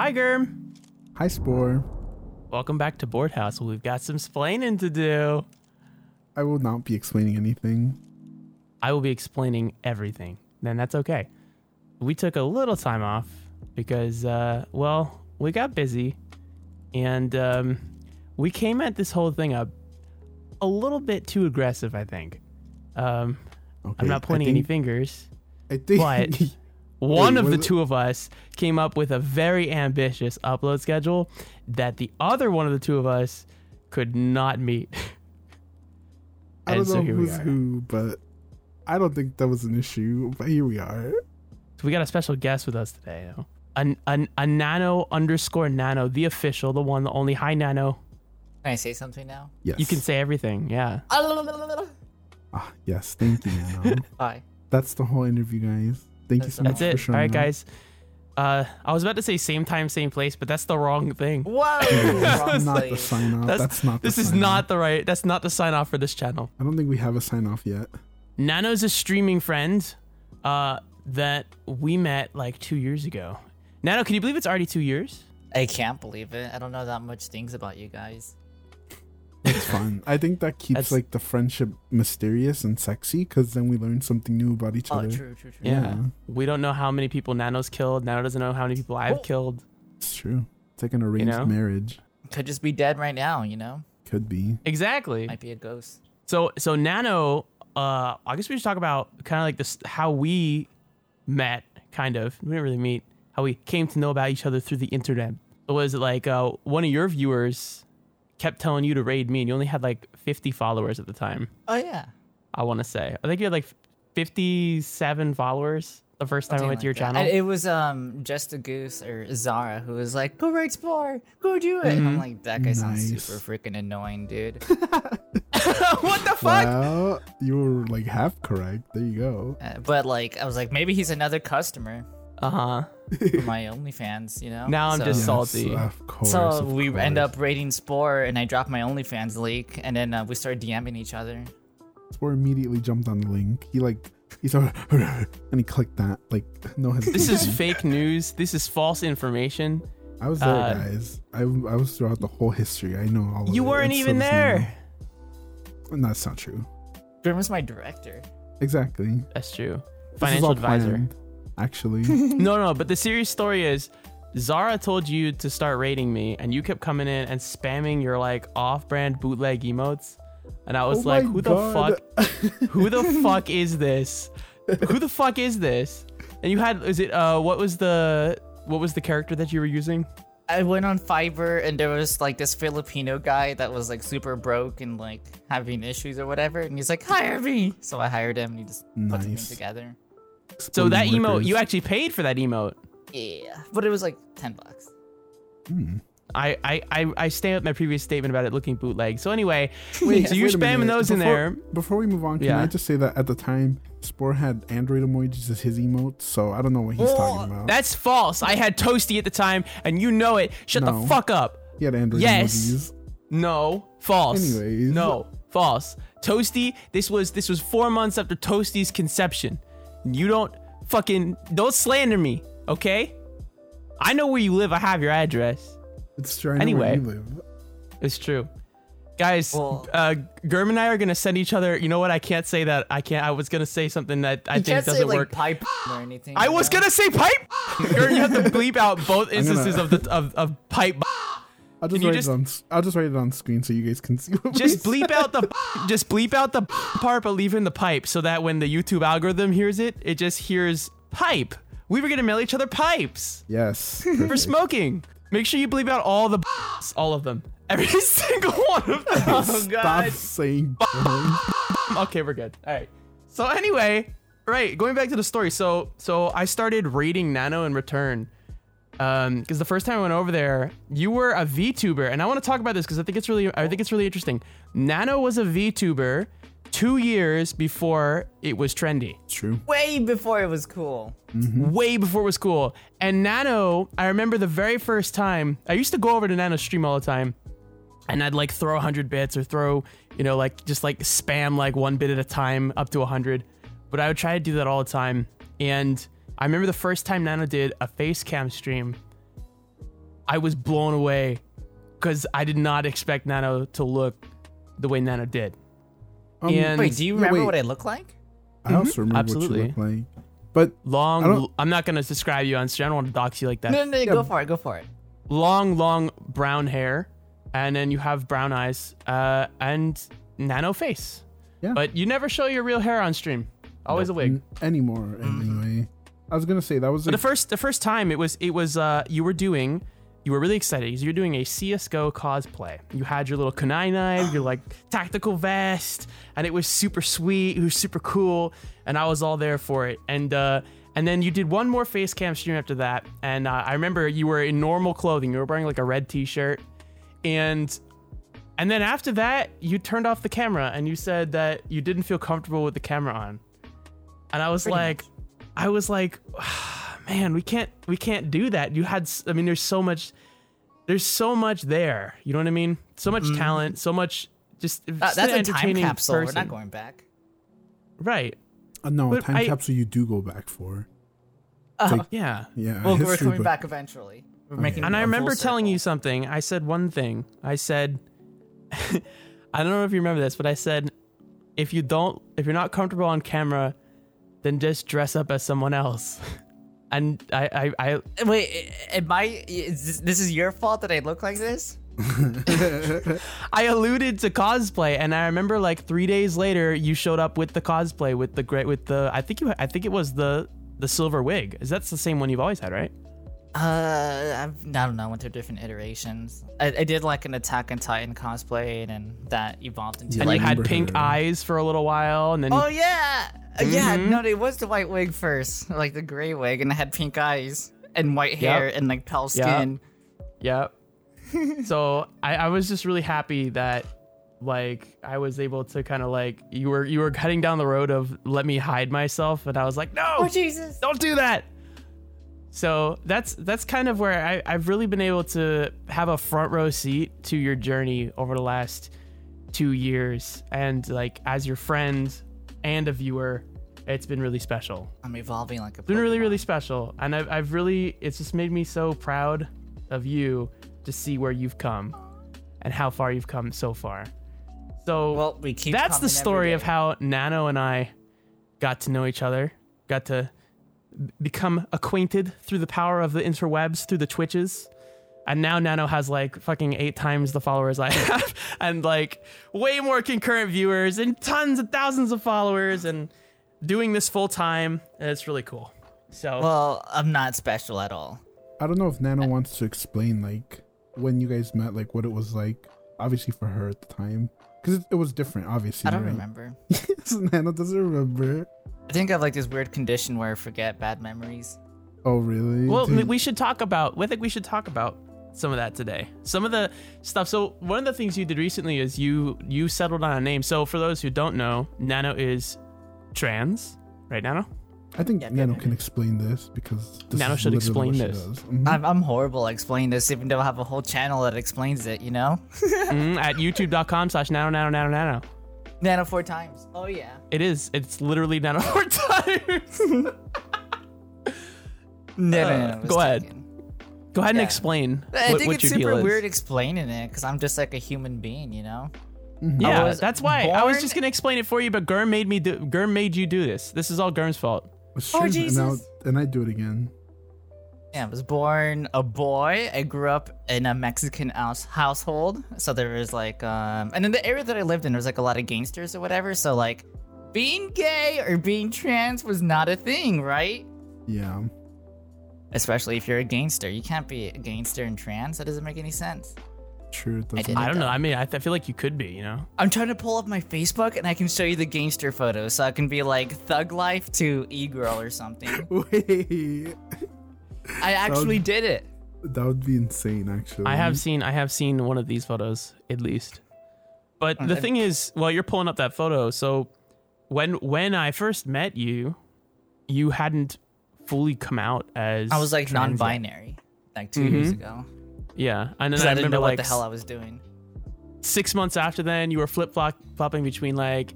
Hi, Germ. Hi, Spore. Welcome back to Board House. We've got some splaining to do. I will not be explaining anything. I will be explaining everything. Then that's okay. We took a little time off because, uh, well, we got busy and um, we came at this whole thing up a little bit too aggressive, I think. Um, Okay. I'm not pointing any fingers. I think. but- One of the it- two of us came up with a very ambitious upload schedule that the other one of the two of us could not meet. I don't and so know who's who, but I don't think that was an issue. But here we are. So we got a special guest with us today. though. A, a, a nano underscore nano, the official, the one, the only. Hi, nano. Can I say something now? Yes. You can say everything. Yeah. Ah, yes. Thank you, Nano. Hi. That's the whole interview, guys. Thank you so much That's it. showing All right, guys. Uh, I was about to say same time, same place, but that's the wrong thing. Whoa! That's not the sign off. That's- That's, not. The This is sign not off. the right. That's not the sign off for this channel. I don't think we have a sign off yet. Nano's a streaming friend uh, that we met like two years ago. Nano, can you believe it's already two years? I can't believe it. I don't know that much things about you guys. It's fun. I think that keeps That's- like the friendship mysterious and sexy because then we learn something new about each Oh, other. true, true, true. Yeah. Yeah. We don't know how many people Nano's killed. Nano doesn't know how many people I've Oh. killed. It's true. It's like an arranged know? marriage. Could just be dead right now, you know? Could be. Exactly. Might be a ghost. So so Nano, uh, I guess we should talk about kind of like this how we met. Kind of. We didn't really meet. How we came to know about each other through the internet. Was it like uh, one of your viewers kept telling you to raid me, and you only had like 50 followers at the time. Oh, yeah. I want to say. I think you had like 57 followers the first time I Something went to your that. channel. And it was um just a goose or Zara who was like, "Go raid Spore, go do it." And I'm like, "That guy sounds super freaking annoying, dude." what the fuck? Well, you were like half correct. There you go. Uh, but like, I was like, maybe he's another customer Uh huh. for my OnlyFans, you know? Now I'm So- just Yes, salty. Of course. So of we end up raiding Spore, and I drop my OnlyFans link, and then uh, we start DMing each other. Spore immediately jumped on the link. He like he saw and he clicked that like no hesitation. This is fake news. This is false information. I was there, uh, guys. I, I was throughout the whole history. I know all. Of You it. weren't It's even so there. small. That's not true. Grim is my director. Exactly. That's true. This Financial advisor. planned, Actually, No, no, but the serious story is Zara told you to start rating me and you kept coming in and spamming your like off-brand bootleg emotes. And I was Oh like, who God. the fuck who the fuck is this? Who the fuck is this? And you had is it uh what was the what was the character that you were using? I went on Fiverr, and there was like this Filipino guy that was like super broke and like having issues or whatever, and he's like, "Hire me." So I hired him, and he just put the together. So that Exploding emote, you actually paid for that emote. Yeah, but it was like ten bucks. Hmm. I, I, I, I stand with my previous statement about it looking bootleg. So anyway, Wait, so you're wait spamming minute. those in there. Before we move on, can Yeah. I just say that at the time, Spore had Android emojis as his emotes, so I don't know what he's talking about. That's false. I had Toasty at the time, and you know it. Shut No. the fuck up. he had Android Yes. emojis. No, false. Anyways. no, false. Toasty. This was this was four months after Toasty's conception. You don't fucking don't slander me, okay? I know where you live. I have your address. It's true. I know Anyway. where you live. It's true. Guys, Well- uh, Germ and I are gonna send each other. You know what? I can't say that. I can't. I was gonna say something that I think can't say doesn't like work. pipe or anything. I was know? gonna say pipe. Germ, you have to bleep out both instances gonna- of the of, of pipe. I'll just write just- it on. s- I'll just write it on screen so you guys can see. What Just we bleep out the just bleep out the part, but leave in the pipe so that when the YouTube algorithm hears it, it just hears pipe. We were gonna mail each other pipes Yes. for smoking. Make sure you bleep out all the all of them, every single one of them. Oh Stop god. saying. okay, we're good. All right. So anyway, right, going back to the story. So so I started raiding Nano in return. Um, because the first time I went over there, you were a VTuber, and I want to talk about this because I think it's really I think it's really interesting. Nano was a VTuber two years before it was trendy. True. Way before it was cool. Mhm. Way before it was cool. And Nano, I remember the very first time I used to go over to Nano's stream all the time and I'd like throw 100 bits or throw, you know, like just like spam like one bit at a time up to 100. But I would try to do that all the time. And I remember the first time Nano did a face cam stream. I was blown away because I did not expect Nano to look the way Nano did. Um, And- Wait, do you remember wait. what I look like? I also remember absolutely. what you look like. But Long, I'm not gonna describe you on stream. I don't want to dox you like that. No, no, no, go for it. Go for it. long, long brown hair, and then you have brown eyes, uh, and nano face. Yeah. But you never show your real hair on stream. Always a wig. n- anymore anyway. I was gonna say that was But like, the first, the first time it was, it was, uh, you were doing, you were really excited because you were doing a CS:GO cosplay. You had your little kunai knife, your like tactical vest, and it was super sweet. It was super cool, and I was all there for it. And uh, and then you did one more face cam stream after that, and uh, I remember you were in normal clothing. You were wearing like a red T-shirt, and and then after that, you turned off the camera and you said that you didn't feel comfortable with the camera on. And I was Pretty like, I was like, man, we can't we can't do that. You had I mean there's so much there's so much there. You know what I mean? So much talent, so much just Uh, just that's an a time entertaining capsule. We're not going back. Right. uh, no a time I- capsule you do go back for. Oh, like- Yeah. Yeah, well, we're history coming book. back eventually. We're Okay. making. And I remember telling circle. you something. I said one thing. I said I don't know if you remember this, but I said if you don't if you're not comfortable on camera, then just dress up as someone else. And I I, I Wait, am I? Is this, this is your fault that I look like this? I alluded to cosplay, and I remember like three days later, you showed up with the cosplay with the great with the I think you I think it was the the silver wig. Is that the same one you've always had, right? Uh, I've, I don't know. I went through different iterations. I, I did like an Attack on Titan cosplay, and then that evolved into Yeah, And like. you had pink her. eyes for a little while, and then oh yeah, Uh, yeah. Mhm. No, it was the white wig first, like the gray wig, and it had pink eyes and white hair and like pale skin. Yep. so I, I was just really happy that like I was able to kind of like you were you were cutting down the road of let me hide myself and I was like no Oh Jesus! don't do that. So that's that's kind of where I, I've really been able to have a front row seat to your journey over the last two years and like as your friend and a viewer, it's been really special I'm evolving like a. it's been really really special and I've, I've really it's just made me so proud of you to see where you've come and how far you've come so far so Well, we keep. that's the story of how nano and i got to know each other got to become acquainted through the power of the interwebs through the twitches and now nano has like fucking eight times the followers i have and like way more concurrent viewers and tons of thousands of followers and doing this full time and it's really cool so Well, I'm not special at all. I don't know if Nano wants to explain like when you guys met, like what it was like. Obviously for her at the time, because it, it was different. Obviously, I don't right? remember. Yes, Nano doesn't remember. I think I have like this weird condition where I forget bad memories. Oh really? Well, Dude, we should talk about. I think we should talk about some of that today. Some of the stuff. So one of the things you did recently is you you settled on a name. So for those who don't know, Nano is trans, right? Nano. I think Yeah, Nano yeah. can explain this because this Nano is should explain what this. does. Mhm. I'm, I'm horrible at explaining this, even though I have a whole channel that explains it. You know, Mhm, at youtube.com/slash nano nano nano nano. nano four times. Oh yeah. It is. It's literally nano four times. No, Uh, no, no, no, go ahead. Go ahead and explain I what, think what it's your super weird explaining it because I'm just like a human being, you know. Yeah, was that's why I was born- just gonna explain it for you, but Gurm made me do. Gurm made you do this. This is all Gurm's fault. It's Oh, true, and, Jesus. now, and I do it again. Yeah, I was born a boy. I grew up in a Mexican house household, so there was like, um, and in the area that I lived in, there was like a lot of gangsters or whatever. So like, being gay or being trans was not a thing, right? Yeah. Especially if you're a gangster, you can't be a gangster and trans. That doesn't make any sense. True. It doesn't. I don't know. I mean, I, th- I feel like you could be. You know. I'm trying to pull up my Facebook and I can show you the gangster photos, so I can be like thug life to e girl or something. Wait. I actually did it. That would be insane, actually. I have seen I have seen one of these photos at least. But the thing is, well, you're pulling up that photo. So when when I first met you, you hadn't fully come out as I was like non-binary, like 2 years Mhm. ago, Yeah, and then I, I, didn't remember know like what the hell I was doing. six months after then, you were flip flopping between like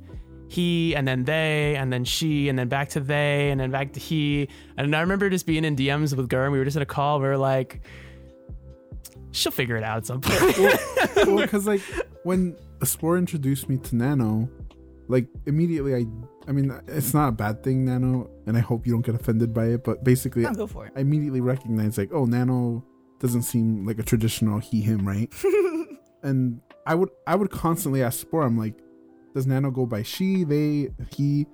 he and then they and then she and then back to they and then back to he. And I remember just being in DMs with Gurm. We were just in a call. We were like, She'll figure it out at some point. well, because like when Spore introduced me to Nano, like immediately I, I mean, it's not a bad thing, Nano, and I hope you don't get offended by it. But basically, No, go for it. I immediately recognized like, oh, Nano doesn't seem like a traditional he him, right? and I would I would constantly ask Spore, I'm like, does Nano go by she, they, he,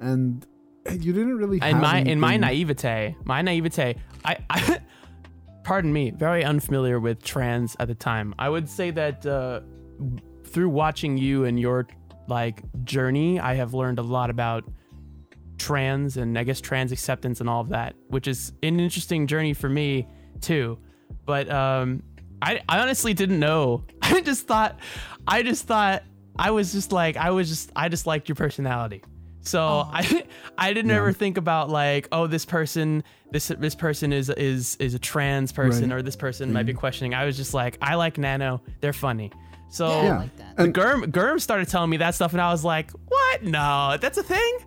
and you didn't really. in have my in my naivete, my naivete, I, I pardon me, very unfamiliar with trans at the time. I would say that uh, through watching you and your like journey, I have learned a lot about trans and I guess trans acceptance and all of that, which is an interesting journey for me too. But um, I I honestly didn't know. I just thought I just thought I was just like I was just I just liked your personality. So I I didn't ever think about like oh this person this this person is is is a trans person Right. or this person might be questioning. I was just like I like Nano. They're funny. So Yeah, I Yeah. like that. the Germ Germ started telling me that stuff and I was like what? No, that's a thing.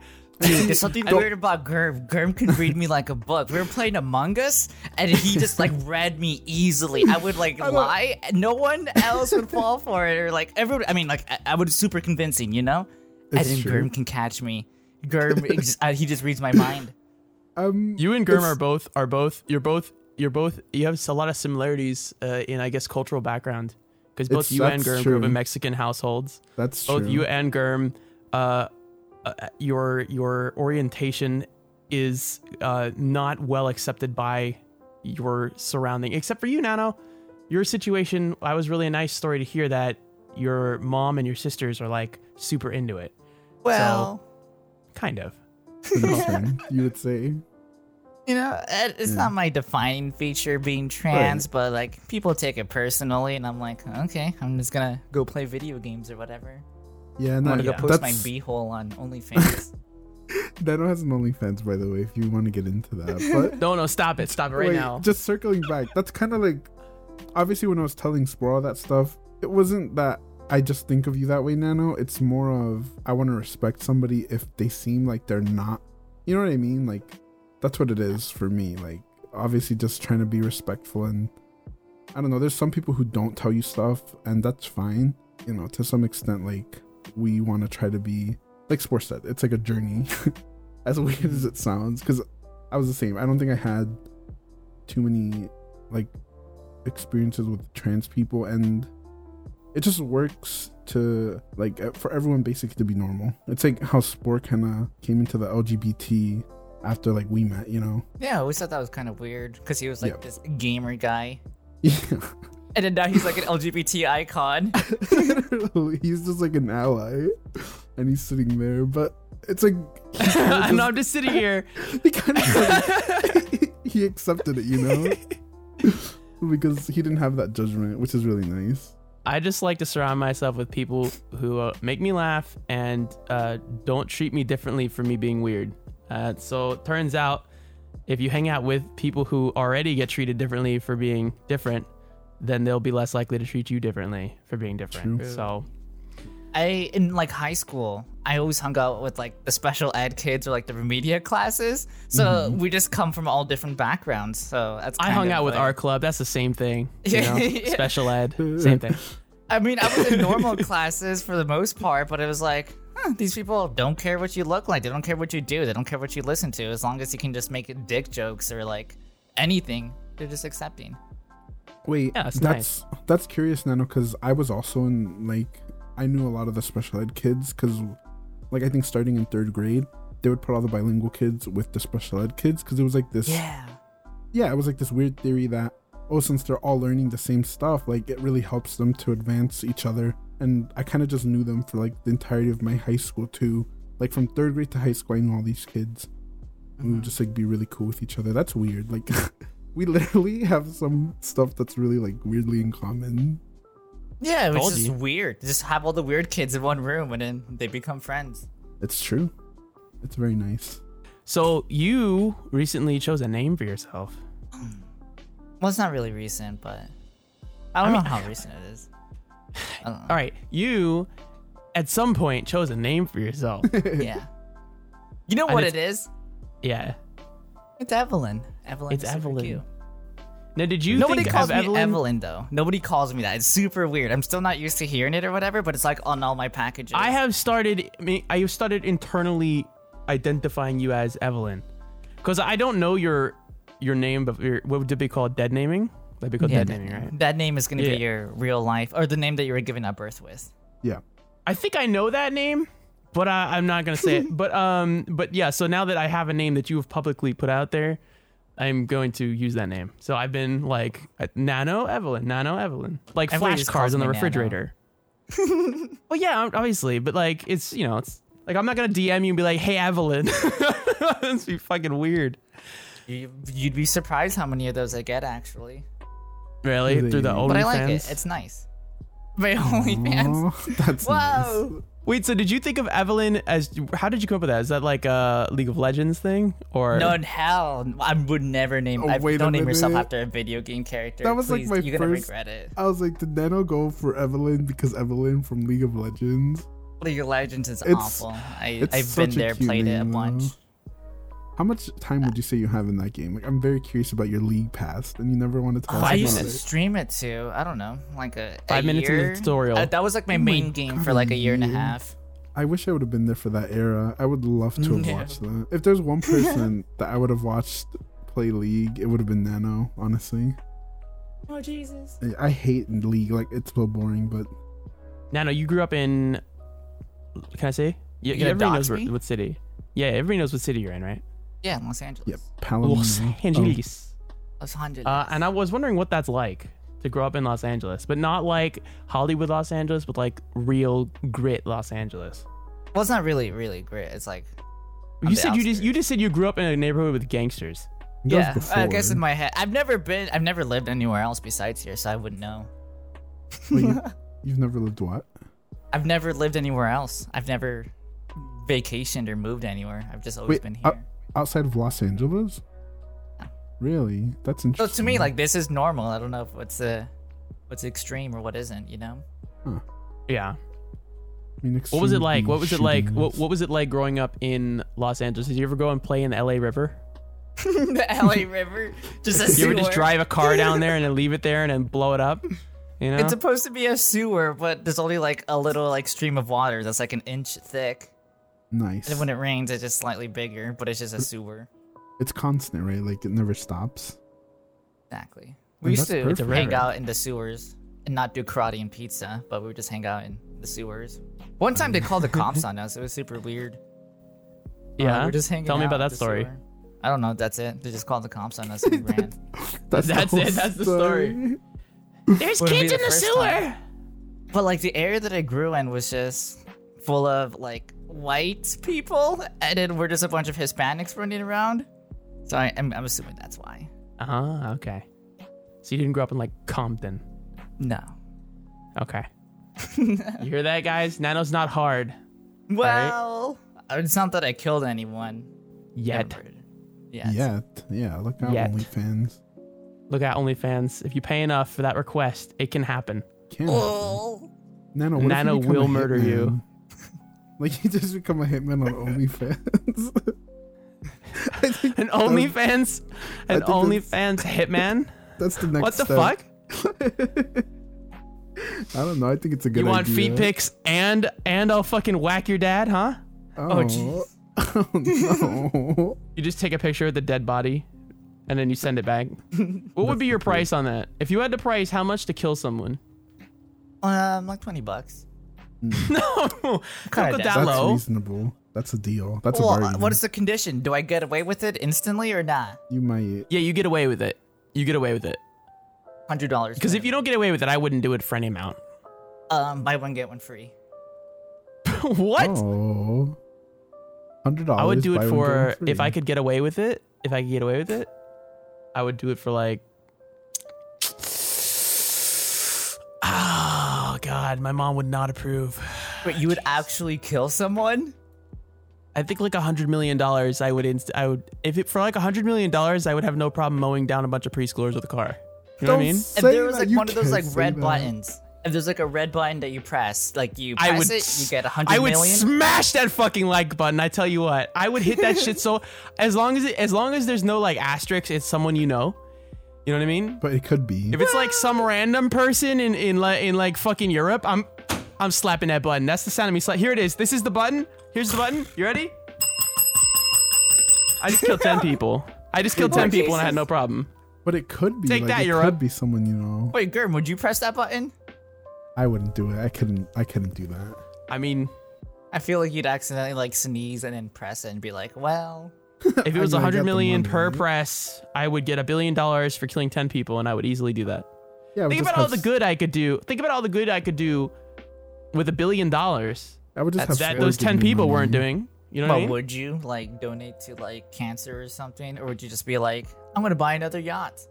Dude, there's something weird about Germ. Germ can read me like a book. We were playing Among Us, and he just like read me easily. I would like lie, and no one else would fall for it, or like everyone. I mean, like I, I was super convincing, you know. It's and then true. Germ can catch me. Germ, he just, uh, he just reads my mind. Um, You and Germ are both are both you're both you're both you have a lot of similarities uh, in I guess cultural background because both you and that's Germ grew up in. Mexican households. That's both true. you and Germ, uh, uh, your your orientation is uh, not well accepted by your surrounding, except for you, Nano. Your situation, I was really a nice story to hear that your mom and your sisters are like super into it, Well, kind of. concern, you would say. you know, it's Yeah. not my defining feature being trans, but like people take it personally, and I'm like, okay, I'm just gonna go play video games or whatever. Yeah, no, I'm no, gonna go yeah. post my that's, beehole on OnlyFans. Nano has an OnlyFans, by the way, if you want to get into that. But No, no, stop it, stop it right wait, now. just circling back, that's kind of like, obviously, when I was telling Spore all that stuff, it wasn't that I just think of you that way, Nano. It's more of I want to respect somebody if they seem like they're not. You know what I mean? Like, that's what it is for me. Like, obviously, just trying to be respectful and. I don't know. There's some people who don't tell you stuff, and that's fine. You know, to some extent, like we want to try to be like Spore said. It's like a journey, as weird as it sounds. Because I was the same. I don't think I had too many like experiences with trans people, and it just works to like for everyone basically to be normal. It's like how Spore kind of came into the LGBT after like we met. You know? yeah, I always thought that was kind of weird because he was like Yeah. this gamer guy, Yeah. And then now he's like an LGBT icon. he's just like an ally, and he's sitting there. But it's like he kinda I know, just- I'm just sitting here. he kind of he accepted it, you know, because he didn't have that judgment, which is really nice. I just like to surround myself with people who uh, make me laugh and uh, don't treat me differently for me being weird. Uh, so it turns out if you hang out with people who already get treated differently for being different, then they'll be less likely to treat you differently for being different. True. So I in like high school, I always hung out with like the special ed kids or like the remedia classes. So mm-hmm. we just come from all different backgrounds. So that's I hung of out with like- our club. That's the same thing. You know? Yeah. Special ed, same thing. I mean, I was in normal classes for the most part, but it was like, huh, these people don't care what you look like. They don't care what you do. They don't care what you listen to. As long as you can just make dick jokes or like anything, they're just accepting. Wait, Yeah, that's that's that's curious, Nano, because I was also in like I knew a lot of the special ed kids because, like, I think starting in third grade, they would put all the bilingual kids with the special ed kids because it was like this. Yeah. yeah, it was like this weird theory that oh, since they're all learning the same stuff, like it really helps them to advance each other. And I kind of just knew them for like the entirety of my high school too. Like from third grade to high school, I knew all these kids. And we would just like be really cool with each other. That's weird. Like we literally have some stuff that's really like weirdly in common. Yeah, it was Told just you. weird. Just have all the weird kids in one room and then they become friends. It's true. It's very nice. So you recently chose a name for yourself. Well, it's not really recent, but I don't know how recent it is. I don't know. All right, you at some point chose a name for yourself. Yeah. You know And what it is? yeah. It's Evelyn. Evelyn. It's Evelyn. cute. Now, did you Nobody think calls of me Evelyn? Evelyn? though. Nobody calls me that. It's super weird. I'm still not used to hearing it or whatever, but it's like on all my packages. I have started. I mean, I have started internally identifying you as Evelyn, because I don't know your your name, but your, what would it be called? Dead naming? That'd be called yeah, dead that, naming, right? that name is gonna Yeah. be your real life or the name that you were given at birth with. Yeah. I think I know that name, but I, I'm not gonna say it. But um, but yeah. So now that I have a name that you have publicly put out there, I'm going to use that name. So I've been like uh, Nano Evelyn, Nano Evelyn, like Everybody flashcards just calls on the refrigerator. well, yeah, obviously, but like it's you know it's like I'm not gonna DM you and be like, hey Evelyn. That'd be fucking weird. You, you'd be surprised how many of those I get actually. Really? Really? Through the But But I OnlyFans? like it. It's nice. My OnlyFans. Oh, Aw, that's Whoa. nice. Wait, so did you think of Evelyn as? How did you come up with that? Is that like a League of Legends thing, or No in hell. I would never name. Oh, I, wait don't name yourself after a video game character. That was, like, Please, my You're gonna first- regret it. I was like, did Nano go for Evelyn because Evelynn from League of Legends? League of Legends is It's- awful. I, it's I've such been a there, cute played it a bunch. though. How much time would you say you have in that game? Like, I'm very curious about your league past, and you never want to tell Oh, us I Five used to minutes. it. stream it too. I don't know, like a Five a minutes in the tutorial. Uh, that was like my Oh my main game for like a year and a half. I wish I would have been there for that era. I would love to have Yeah. watched that. If there's one person that I would have watched play League, it would have been Nano. Honestly, Oh Jesus! I- I hate League. Like, it's so boring. But Nano, you grew up in. Can I say? Yeah, gonna everybody knows dox what, me? what city. Yeah, everybody knows what city you're in, right? Yeah, Los Angeles. yeah, Los Palomino. Angeles. Los Angeles. Uh, and I was wondering what that's like to grow up in Los Angeles, but not like Hollywood Los Angeles, but like real grit Los Angeles. well, it's not really, really grit. It's like You said you just you just said you grew up in a neighborhood with gangsters. Yeah. before. I guess in my head, I've never been. I've never lived anywhere else besides here, so I wouldn't know. Wait, you, you've never lived what? I've never lived anywhere else. I've never vacationed or moved anywhere. I've just always Wait, been uh, here. Outside of Los Angeles? Really? That's interesting. so to me, like this is normal. I don't know if what's uh what's extreme or what isn't. You know. Yeah. I mean, What was it like? What was it like? What what was it like growing up in Los Angeles? Did you ever go and play in the LA River? the LA River, just a You ever just drive a car down there and then leave it there and then blow it up? You know? It's supposed to be a sewer, but there's only like a little like stream of water that's like an inch thick. Nice. And when it rains, it's just slightly bigger, but it's just a sewer. It's constant, right? Like it never stops. Exactly. And We used to perfect. hang out in the sewers and not do karate and pizza, but we would just hang out in the sewers. One time they called the cops on us. It was super weird. Uh, yeah. we're just hanging Tell me about that story. sewer. I don't know. That's it. They just called the cops on us and we ran. That's, the That's it, that's the story. There's Wouldn't kids the in the sewer. time. But like the area that I grew in was just full of like white people, and then we're just a bunch of Hispanics running around. So I, I'm, I'm assuming that's why. Uh huh. Okay. So you didn't grow up in like Compton. No. Okay. you hear that, guys? Nano's not hard Well, it's not that I killed anyone. yet. Ever. Yes. Yet. Yeah, look out, Yet. OnlyFans. Look at OnlyFans. If you pay enough for that request, it can happen. Can Oh. Nano, what if you Nano a will murder you. Hitman? Like you just become a hitman on OnlyFans. I An OnlyFans, an OnlyFans hitman. That's the next. What the step. fuck? I don't know. I think it's a good You want idea. feet pics and and I'll fucking whack your dad, huh? Oh, jeez. oh no. You just take a picture of the dead body, and then you send it back. what would be your price on that? If you had to price how much to kill someone? Um, like twenty bucks. no, don't go that That's low. reasonable. That's a deal. That's a Well, bargain. what is the condition? Do I get away with it instantly or not? you might. Yeah, you get away with it. You get away with it. Hundred dollars. Because if you don't get away with it, I wouldn't do it for any amount. um, buy one get one free. what? Oh. Hundred dollars. I would do it for if I could get away with it. If I could get away with it, I would do it for like. God, my mom would not approve. But you would actually kill someone? I think like a hundred million dollars. I would inst- I would if it for like a hundred million dollars, I would have no problem mowing down a bunch of preschoolers with a car. You know what I mean? If there was like one of those like red button. buttons, if there's like a red button that you press, like you I would it, you get a I hundred I would million. smash that fucking like button. I tell you what, I would hit that shit. So as long as it, as long as there's no like asterisks, it's someone you know. You know what I mean? But it could be. If it's like some random person in in like in like fucking Europe, I'm I'm slapping that button. That's the sound of me slap. Here it is. This is the button. Here's the button. You ready? I just killed ten people. I just killed ten More people and I had no problem. But it could be. Take like, that, it Europe. could be someone you know. Wait, Gurm, would you press that button? I wouldn't do it. I couldn't. I couldn't do that. I mean, I feel like you'd accidentally like sneeze and then press it and be like, well, if it was I a know I got the million money, per right? press, I would get a billion dollars for killing ten people, and I would easily do that. Yeah. I would Think just about all have the s- good I could do. Think about all the good I could do with a billion dollars I would just That's have that true. those give ten me people money. weren't doing. You know what but I mean? would you like donate to like cancer or something, or would you just be like, I'm gonna buy another yacht?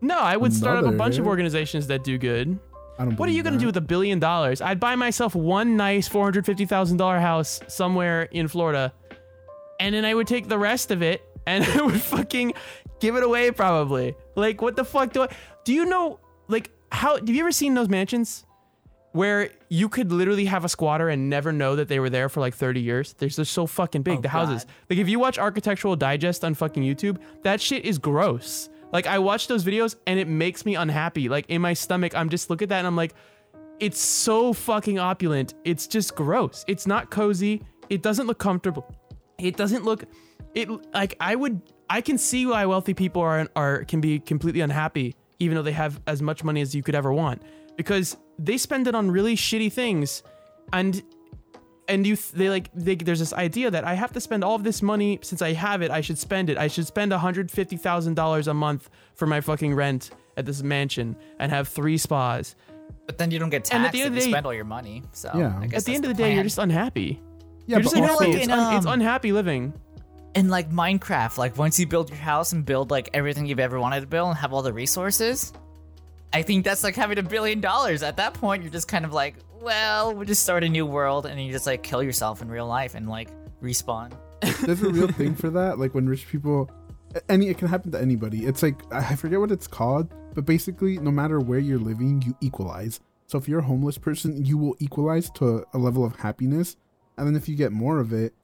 No, I would start up a bunch of Another- organizations that do good. I don't. What are you gonna that. do with a billion dollars? I'd buy myself one nice four hundred fifty thousand dollar house somewhere in Florida, and then I would take the rest of it and I would fucking give it away probably. Like what the fuck do I? Do you know like how? Have you ever seen those mansions where you could literally have a squatter and never know that they were there for like thirty years? They're just so fucking big. Oh, the houses. God. Like if you watch Architectural Digest on fucking YouTube, that shit is gross. Like I watch those videos and it makes me unhappy. Like in my stomach, I'm just look at that and I'm like, it's so fucking opulent. It's just gross. It's not cozy. It doesn't look comfortable. It doesn't look it like I would I can see why wealthy people are are can be completely unhappy even though they have as much money as you could ever want because they spend it on really shitty things and and you th- they like they, there's this idea that I have to spend all of this money since I have it I should spend it I should spend $150,000 a month for my fucking rent at this mansion and have three spas But then you don't get taxed And at taxed the if end you of the day- spend all your money. So Yeah. I guess at the end of the day you're just unhappy Yeah, you're just but you know, like it's, in, un- it's um, unhappy living in like Minecraft, like once you build your house and build like everything you've ever wanted to build and have all the resources, I think that's like having a billion dollars. At that point, you're just kind of like, well, we'll just start a new world, and then you just like kill yourself in real life and like respawn. there's a real thing for that. Like when rich people, any it can happen to anybody. It's like I forget what it's called, but basically, no matter where you're living, you equalize. So if you're a homeless person, you will equalize to a level of happiness, and then if you get more of it,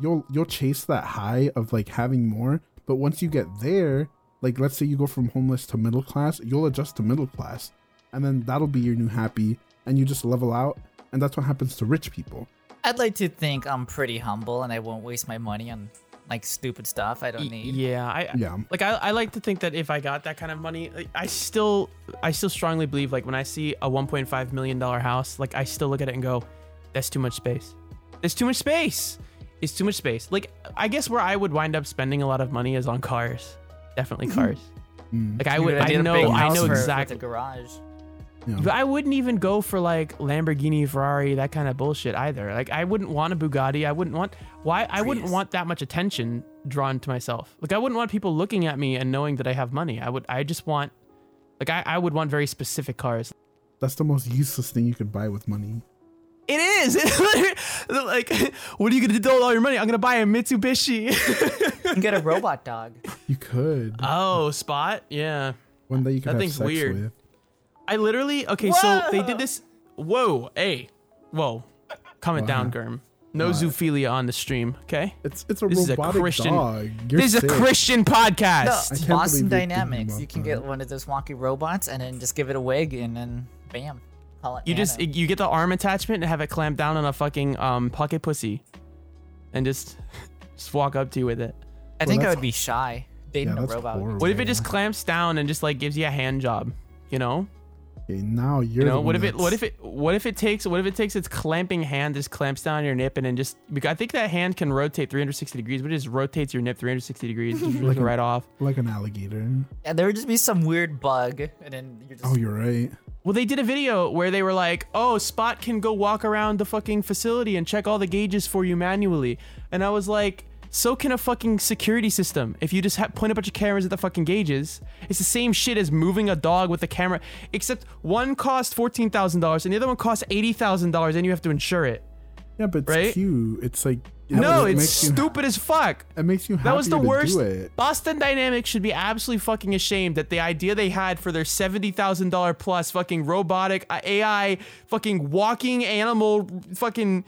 you'll you'll chase that high of like having more. But once you get there, like let's say you go from homeless to middle class, you'll adjust to middle class, and then that'll be your new happy, and you just level out. And that's what happens to rich people. I'd like to think I'm pretty humble and I won't waste my money on like stupid stuff I don't need. yeah I Yeah. like I, I like to think that if I got that kind of money, like, I still I still strongly believe like when I see a 1.5 million dollar house, like I still look at it and go, that's too much space. There's too much space. It's too much space. Like I guess where I would wind up spending a lot of money is on cars. Definitely cars. Mm. Like I would I know I know exactly. The garage. Yeah. But I wouldn't even go for like Lamborghini, Ferrari, that kind of bullshit either. Like I wouldn't want a Bugatti. I wouldn't want why I wouldn't want that much attention drawn to myself. Like I wouldn't want people looking at me and knowing that I have money. I would I just want like I, I would want very specific cars. That's the most useless thing you could buy with money. It is. like what are you gonna do with all your money? I'm gonna buy a Mitsubishi. You can get a robot dog. You could. oh, spot? Yeah. One that you could that have thing's sex weird. with. I literally okay, so they did this. Whoa, hey, whoa, calm it down, What? Germ. No What? zoophilia on the stream, okay? It's it's a This is a robotic Christian- dog. You're this is a. Christian podcast. I can't Boston believe you're thinking Dynamics. You can get one of those wonky robots and then just give it a wig and then bam. Call it You just you get the arm attachment and have it clamped down on a fucking um pocket pussy, and just just walk up to you with it. I think I that's- would be shy dating Yeah, a that's robot. would be horrible. What if it just clamps down and just like gives you a hand job? You know, Okay, now you're. you know. the What one if it? What that's- if it? What if it takes? What if it takes its clamping hand, just clamps down your nip, and then just? Because I think that hand can rotate 360 degrees, but it just rotates your nip 360 degrees, just Like a- right off. like an alligator? And there would just be some weird bug, and then you're just. Oh, you're right. Well, they did a video where they were like, "Oh, Spot can go walk around the fucking facility and check all the gauges for you manually," and I was like, "So can a fucking security system. If you just ha- point a bunch of cameras at the fucking gauges, it's the same shit as moving a dog with a camera, except one costs fourteen thousand dollars and the other one costs eighty thousand dollars, and you have to insure it. Yeah, but it's Right? cute. It's like no, it it's makes you- stupid as fuck." It makes you. That was the worst. Boston Dynamics should be absolutely fucking ashamed that the idea they had for their seventy thousand dollar plus fucking robotic uh, AI fucking walking animal fucking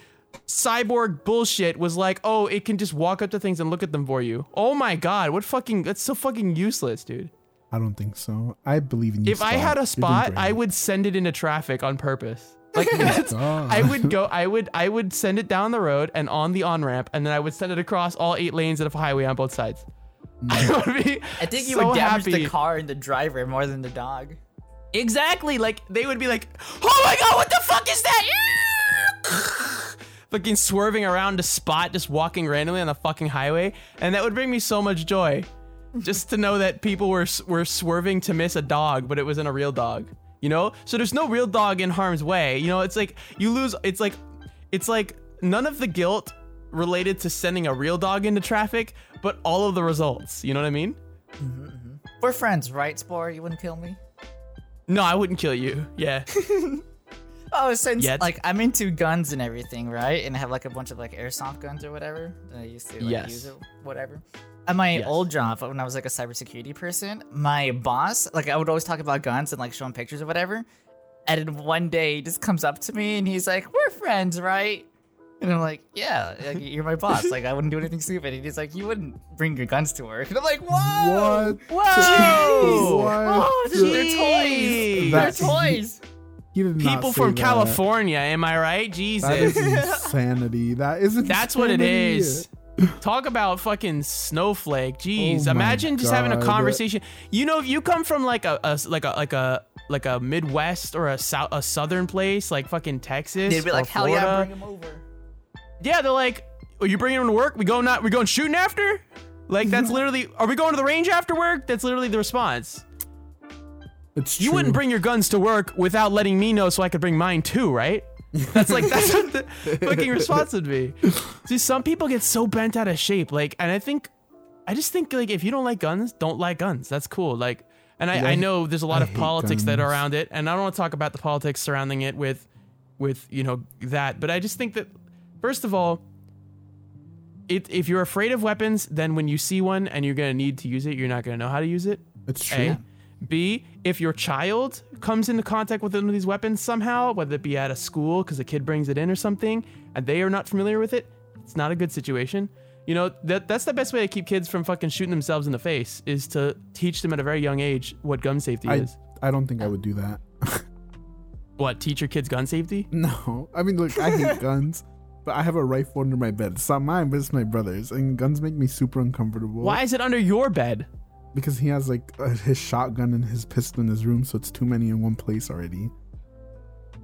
cyborg bullshit was like, oh, it can just walk up to things and look at them for you. Oh my god, what fucking? That's so fucking useless, dude. I don't think so. I believe in you. If I had a spot, I would send it into traffic on purpose. Like that's, I would go. I would. I would send it down the road and on the on ramp, and then I would send it across all eight lanes of a highway on both sides. I would be. I think you so would damage happy. the car and the driver more than the dog. Exactly. Like they would be like, "Oh my god, what the fuck is that?" Fucking swerving around a spot, just walking randomly on the fucking highway, and that would bring me so much joy, just to know that people were were swerving to miss a dog, but it wasn't a real dog. You know, so there's no real dog in harm's way. You know, it's like you lose. It's like, it's like none of the guilt related to sending a real dog into traffic, but all of the results. You know what I mean? Mm-hmm. We're friends, right, Spore? You wouldn't kill me. No, I wouldn't kill you. Yeah. Oh, since Yet. like I'm into guns and everything, right? And I have like a bunch of like airsoft guns or whatever that I used to like, Yes. use it, whatever. At my Yes. old job, when I was like a cybersecurity person, my boss, like I would always talk about guns and like show him pictures or whatever. And then one day he just comes up to me and he's like, "We're friends, right?" And I'm like, "Yeah, like, you're my boss. Like I wouldn't do anything stupid." And he's like, "You wouldn't bring your guns to work." And I'm like, "Whoa, What? whoa, What? oh, they're, they're toys. Jeez. They're toys." He did not People from that. California, am I right? Jesus. That is insanity. That isn't. That's what it is. Talk about fucking snowflake. Jeez. Oh Imagine just having a conversation. You know, if you come from like a, a like a like a like a Midwest or a south a southern place like fucking Texas. They'd be like, "Hell yeah, bring him over." Yeah, they're like, "Are you bringing him to work? We going not? We going shooting after?" Like that's literally. Are we going to the range after work? That's literally the response. It's You true. wouldn't bring your guns to work without letting me know so I could bring mine too, right? That's like that's what the fucking response would be. See, some people get so bent out of shape, like, and I think, I just think like if you don't like guns, don't like guns. That's cool. Like, and I, Yeah, I know there's a lot I of politics that are around it, and I don't want to talk about the politics surrounding it with, with you know that, but I just think that first of all. It, if you're afraid of weapons, then when you see one and you're gonna need to use it, you're not gonna know how to use it. It's true. A. B, if your child comes into contact with one of these weapons somehow, whether it be at a school because a kid brings it in or something, and they are not familiar with it, it's not a good situation. You know, that that's the best way to keep kids from fucking shooting themselves in the face is to teach them at a very young age what gun safety I is. I don't think I would do that. What, teach your kids gun safety? No, I mean, look, I hate guns, but I have a rifle under my bed. It's not mine, but it's my brother's, and guns make me super uncomfortable. Why is it under your bed? Because he has like uh, his shotgun and his pistol in his room, so it's too many in one place already.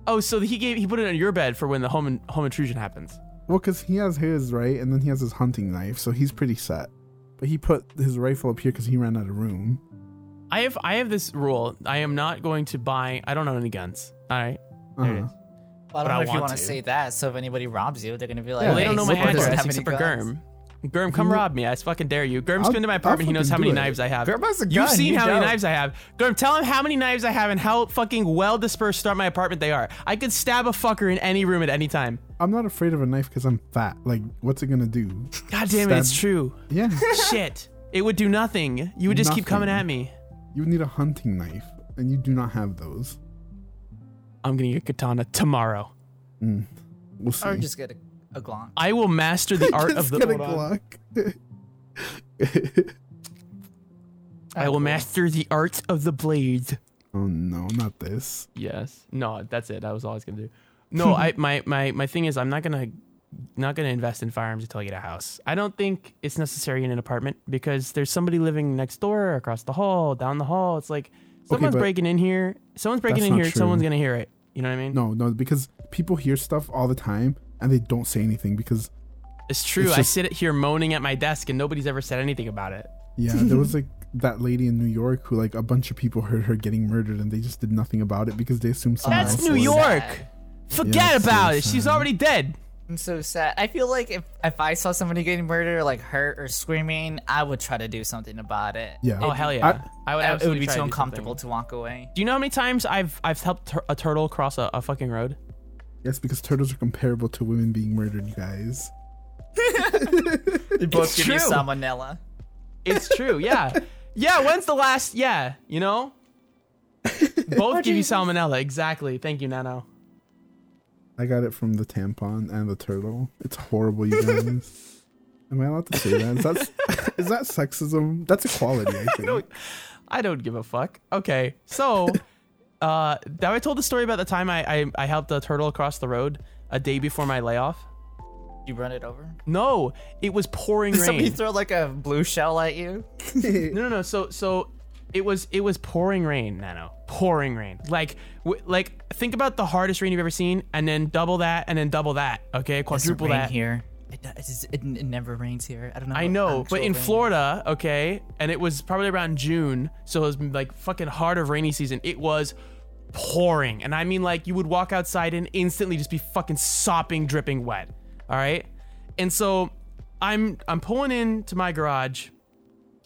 Oh, so he gave he put it on your bed for when the home in, home intrusion happens. Well, because he has his right, and then he has his hunting knife, so he's pretty set. But he put his rifle up here because he ran out of room. I have I have this rule. I am not going to buy. I don't own any guns. All right. Uh-huh. is. Well, I don't I know if you want want to to. say that. So if anybody robs you, they're gonna be like, Yeah, Well, they don't know my Spore doesn't address have except any for guns. Germ. Germ, come You- rob me. I fucking dare you. Germ's I'll- been to my apartment. He knows how many it. knives I have. Germ has a gun. You've seen you how many don't. knives I have. Germ, tell him how many knives I have and how fucking well dispersed throughout my apartment they are. I could stab a fucker in any room at any time. I'm not afraid of a knife because I'm fat. Like, what's it gonna do? God damn it, it's true. Yeah, Shit. It would do nothing. You would just keep coming at me. you would need a hunting knife, and you do not have those. I'm gonna get katana tomorrow. Mm. We'll see. Or just get a, a Glock. I will master the art of the. get a Hold on. Glock. I will master the art of the blade. oh no, not this. Yes. No, that's it. That was all I was gonna do. No, I my my my thing is I'm not gonna not gonna invest in firearms until I get a house. I don't think it's necessary in an apartment because there's somebody living next door, across the hall, down the hall. It's like someone's but breaking in here. Someone's breaking in here. true. Someone's gonna hear it. You know what I mean? No, no, because people hear stuff all the time and they don't say anything because It's true. It's I just- sit here moaning at my desk and nobody's ever said anything about it. yeah, there was like that lady in New York who like a bunch of people heard her getting murdered and they just did nothing about it because they assumed someone That's else New was. York. Sad. Forget it's so about it. She's already dead. I'm so sad. I feel like if if I saw somebody getting murdered, or like hurt or screaming, I would try to do something about it. Yeah. Oh hell yeah! I, would I- it would be try too to uncomfortable something. to walk away. Do you know how many times I've I've helped tur- a turtle cross a, a fucking road? Yes, because turtles are comparable to women being murdered, you guys. They both It's give you salmonella. It's true. Yeah. Yeah. When's the last? Yeah. You know. Both give you salmonella. Exactly. Thank you, Nano. I got it from the tampon and the turtle. It's horrible, you guys. Am I allowed to say that? Is that is that sexism? That's equality, I think. I don't give a fuck. Okay, so uh, have I told the story about the time I, I I helped a turtle across the road a day before my layoff? You run it over? No, it was pouring Did rain. somebody throw like a blue shell at you? no, no, no. So, so it was it was pouring rain, Nano. Pouring rain. Like, w- like think about the hardest rain you've ever seen, and then double that, and then double that. Okay, quadruple that. here. It, does- it, it never rains here. I don't know. I know, but in rain. Florida, okay, and it was probably around June, so it was like fucking hard of rainy season. It was pouring, and I mean like you would walk outside and instantly just be fucking sopping, dripping wet. All right, and so I'm I'm pulling into my garage,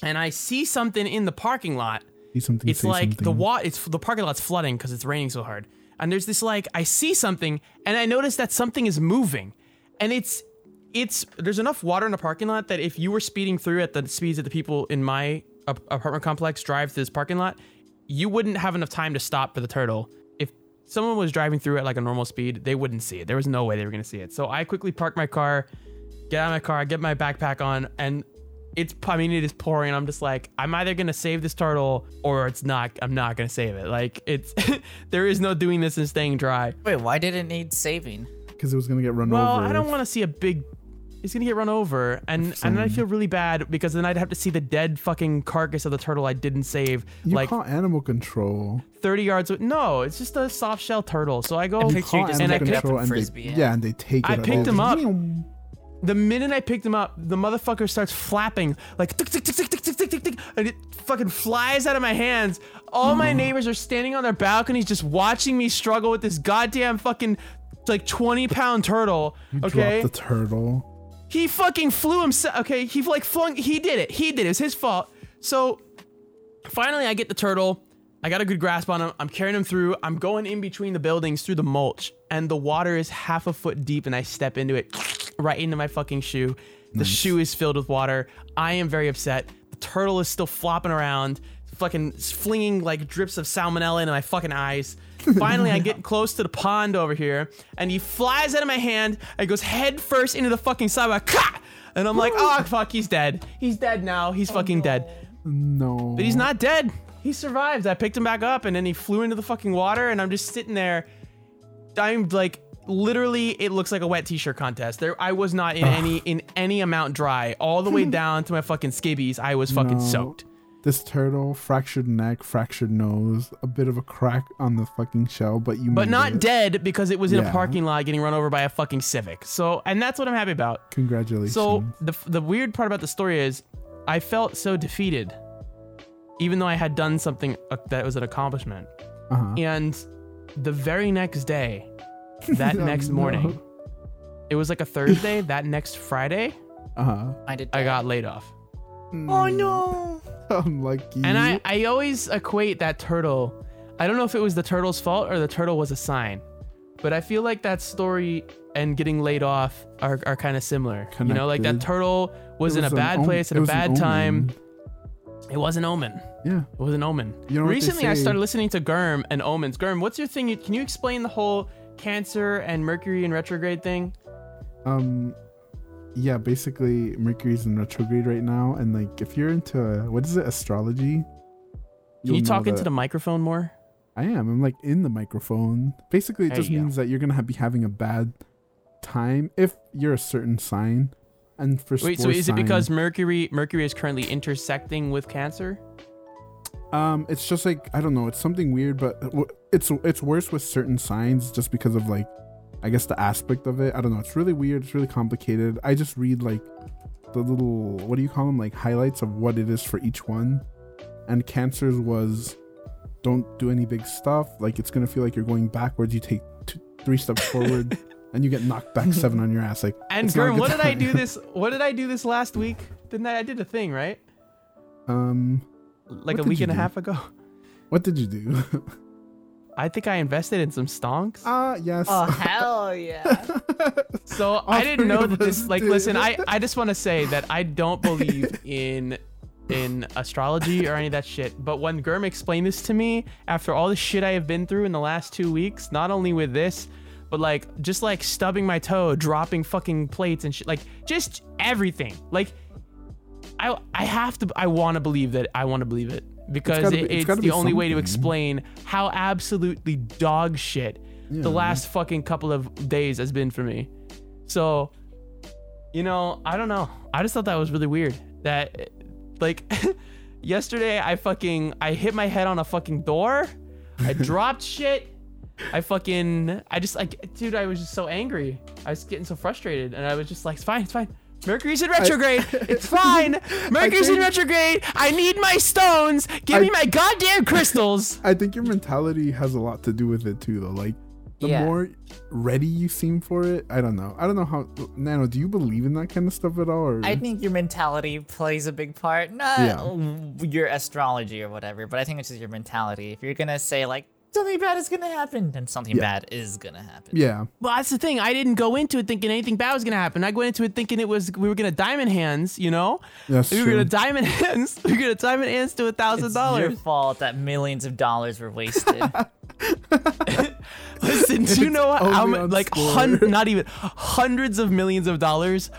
and I see something in the parking lot. See something. It's like something. the wa- It's the parking lot's flooding because it's raining so hard. And there's this like I see something, and I notice that something is moving, and it's it's there's enough water in the parking lot that if you were speeding through at the speeds that the people in my ap- apartment complex drive to this parking lot, you wouldn't have enough time to stop for the turtle. If someone was driving through at like a normal speed, they wouldn't see it. There was no way they were gonna see it. So I quickly park my car, get out of my car, get my backpack on, and it's I mean it is pouring. And I'm just like I'm either gonna save this turtle or it's not. I'm not gonna save it. Like it's there is no doing this and staying dry. Wait, why did it need saving? because it was gonna get run Well, over. Well, I don't want to see a big. It's gonna get run over, and and then I feel really bad because then I'd have to see the dead fucking carcass of the turtle I didn't save, You like call animal control. 30 yards. away. No, it's just a soft shell turtle. So I go. And You picture you call just animal picked it up control and and frisbee they, it. yeah, and they take it. I picked him up. The minute I picked him up, the motherfucker starts flapping like tick tick tick tick tick tick tick tick tick, and it fucking flies out of my hands. All my mm-hmm. neighbors are standing on their balconies just watching me struggle with this goddamn fucking like 20 pound turtle. You okay, dropped the turtle. He fucking flew himself. Okay, he like flung. He did it. He did it. It's his fault. So finally, I get the turtle. I got a good grasp on him. I'm carrying him through. I'm going in between the buildings through the mulch, and the water is half a foot deep, and I step into it right into my fucking shoe. The shoe is filled with water. I am very upset. The turtle is still flopping around, fucking flinging like drips of salmonella into my fucking eyes. Finally, I get close to the pond over here, and he flies out of my hand and goes head first into the fucking sidewalk. Ka! And I'm like, oh fuck, he's dead. He's dead now. He's oh, fucking dead. No. But he's not dead. He survived. I picked him back up and then he flew into the fucking water and I'm just sitting there. I'm like literally it looks like a wet t-shirt contest. There I was not in any in any amount dry. All the way down to my fucking skibbies. I was fucking No. soaked. This turtle, fractured neck, fractured nose, a bit of a crack on the fucking shell, but you. But not it. dead because it was in a parking lot getting run over by a fucking Civic. So and that's what I'm happy about. Congratulations. So the the weird part about the story is, I felt so defeated, even though I had done something uh, that was an accomplishment. uh-huh. And the very next day, that Oh, next no. morning, it was like a Thursday. that next Friday, uh-huh. I did. I got laid off. Oh no! Unlucky. And I, I always equate that turtle. I don't know if it was the turtle's fault or the turtle was a sign, but I feel like that story and getting laid off are, are kind of similar. You know, like that turtle was, It in a bad om- place at a bad time. It was an omen. Yeah. It was an omen. You know Recently, I started listening to Germ and omens. Germ, what's your thing? Can you explain the whole Cancer and Mercury in retrograde thing? Um, yeah. Basically, Mercury's in retrograde right now, and like, if you're into uh, what is it, astrology? Can you talk into the microphone more? I am. I'm like in the microphone. Basically, it There just you go. means that you're gonna ha- be having a bad time if you're a certain sign. And for Wait, so is it because Mercury Mercury is currently intersecting with Cancer? um, it's just like I don't know. It's something weird, but it's it's worse with certain signs just because of like, I guess the aspect of it. I don't know. It's really weird. It's really complicated. I just read like the little what do you call them like highlights of what it is for each one, and Cancer's was don't do any big stuff. Like it's gonna feel like you're going backwards. You take two, three steps forward. And you get knocked back seven on your ass. Like And it's not a Germ, good what did I do this? What did I do this last week? Didn't I? I did a thing, right? Um, Like a week you and a half ago. what did you do? I think I invested in some stonks. Ah, yes. Oh hell yeah! So All I didn't know that this. us Like, listen, I I just want to say that I don't believe in in astrology or any of that shit. But when Germ explained this to me after all the shit I have been through in the last two weeks, not only with this, but like just like stubbing my toe, dropping fucking plates and shit, like just everything. Like I I have to I want to believe that I want to believe it. Because gotta be- it's it's, the only way to explain how absolutely dog shit Yeah. the last fucking couple of days has been for me. So, you know, I don't know. I just thought that was really weird. That, like, yesterday I fucking I hit my head on a fucking door. I dropped shit. I fucking I just like dude, I was just so angry. I was getting so frustrated, and I was just like, it's fine, it's fine. Mercury's in retrograde. it's fine. Mercury's in retrograde. I need my stones. Give me my goddamn crystals. I think your mentality has a lot to do with it too, though. Like, the Yeah. more ready you seem for it, I don't know. I don't know how. Nano, do you believe in that kind of stuff at all? Or I think your mentality plays a big part, not Yeah. your astrology or whatever, but I think it's just your mentality. If you're gonna say like something bad is gonna happen, and something Yeah. bad is gonna happen. yeah, Well, that's the thing. I didn't go into it thinking anything bad was gonna happen. I went into it thinking it was we were gonna diamond hands. You know, That's we were true. gonna diamond hands. We were gonna diamond hands to a thousand It's your fault that millions of dollars were wasted. Listen, do you know how only much, like score. hun- not even hundreds of millions of dollars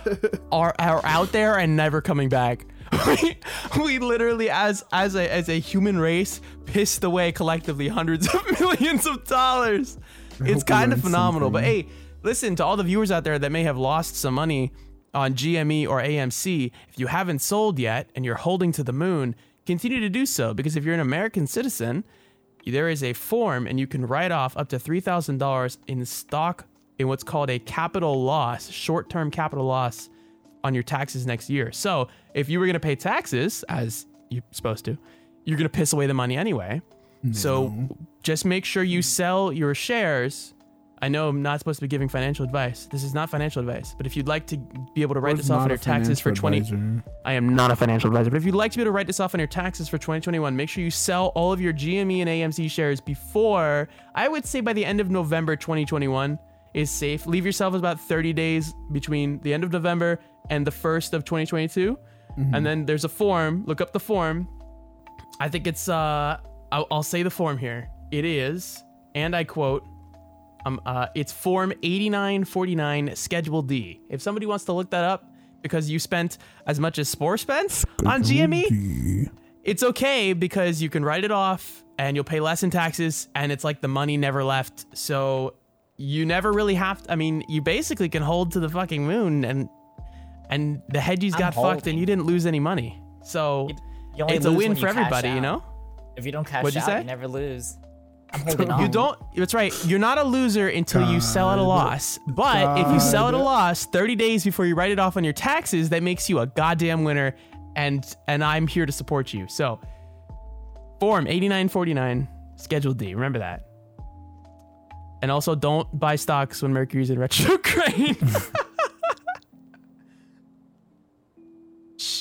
are are out there and never coming back. We, we literally, as as a as a human race, pissed away collectively hundreds of millions of dollars. It's kind of phenomenal. But hey, listen to all the viewers out there that may have lost some money on GME or AMC. If you haven't sold yet and you're holding to the moon, continue to do so because if you're an American citizen, there is a form and you can write off up to $3,000 in stock in what's called a capital loss, short term capital loss on your taxes next year. So if you were going to pay taxes, as you're supposed to, you're going to piss away the money anyway. So just make sure you sell your shares. I know I'm not supposed to be giving financial advice. This is not financial advice. But if you'd like to be able to write this off on your taxes for financial 20 advisor. I am not a financial advisor, but if you'd like to be able to write this off on your taxes for 2021, make sure you sell all of your GME and AMC shares before, I would say by the end of November 2021 is safe. Leave yourself about 30 days between the end of November and the 1st of 2022. And then there's a form, look up the form. I think it's, uh, I'll, I'll say the form here. It is, and I quote, um, uh, it's Form 8949 Schedule D. If somebody wants to look that up because you spent as much as Spore spent on GME, it's okay because you can write it off and you'll pay less in taxes and it's like the money never left. So you never really have to, I mean, you basically can hold to the fucking moon and and the hedgies I'm got fucked and you didn't lose any money. So You only it's a win for you cash everybody, you know? If you don't cash What'd you out, say? you never lose. I'm holding on. You don't. That's right. You're not a loser until you sell at a loss. But if you sell at a loss 30 days before you write it off on your taxes, that makes you a goddamn winner. And and I'm here to support you. So, form 8949, Schedule D. Remember that. And also, don't buy stocks when Mercury's in retrograde.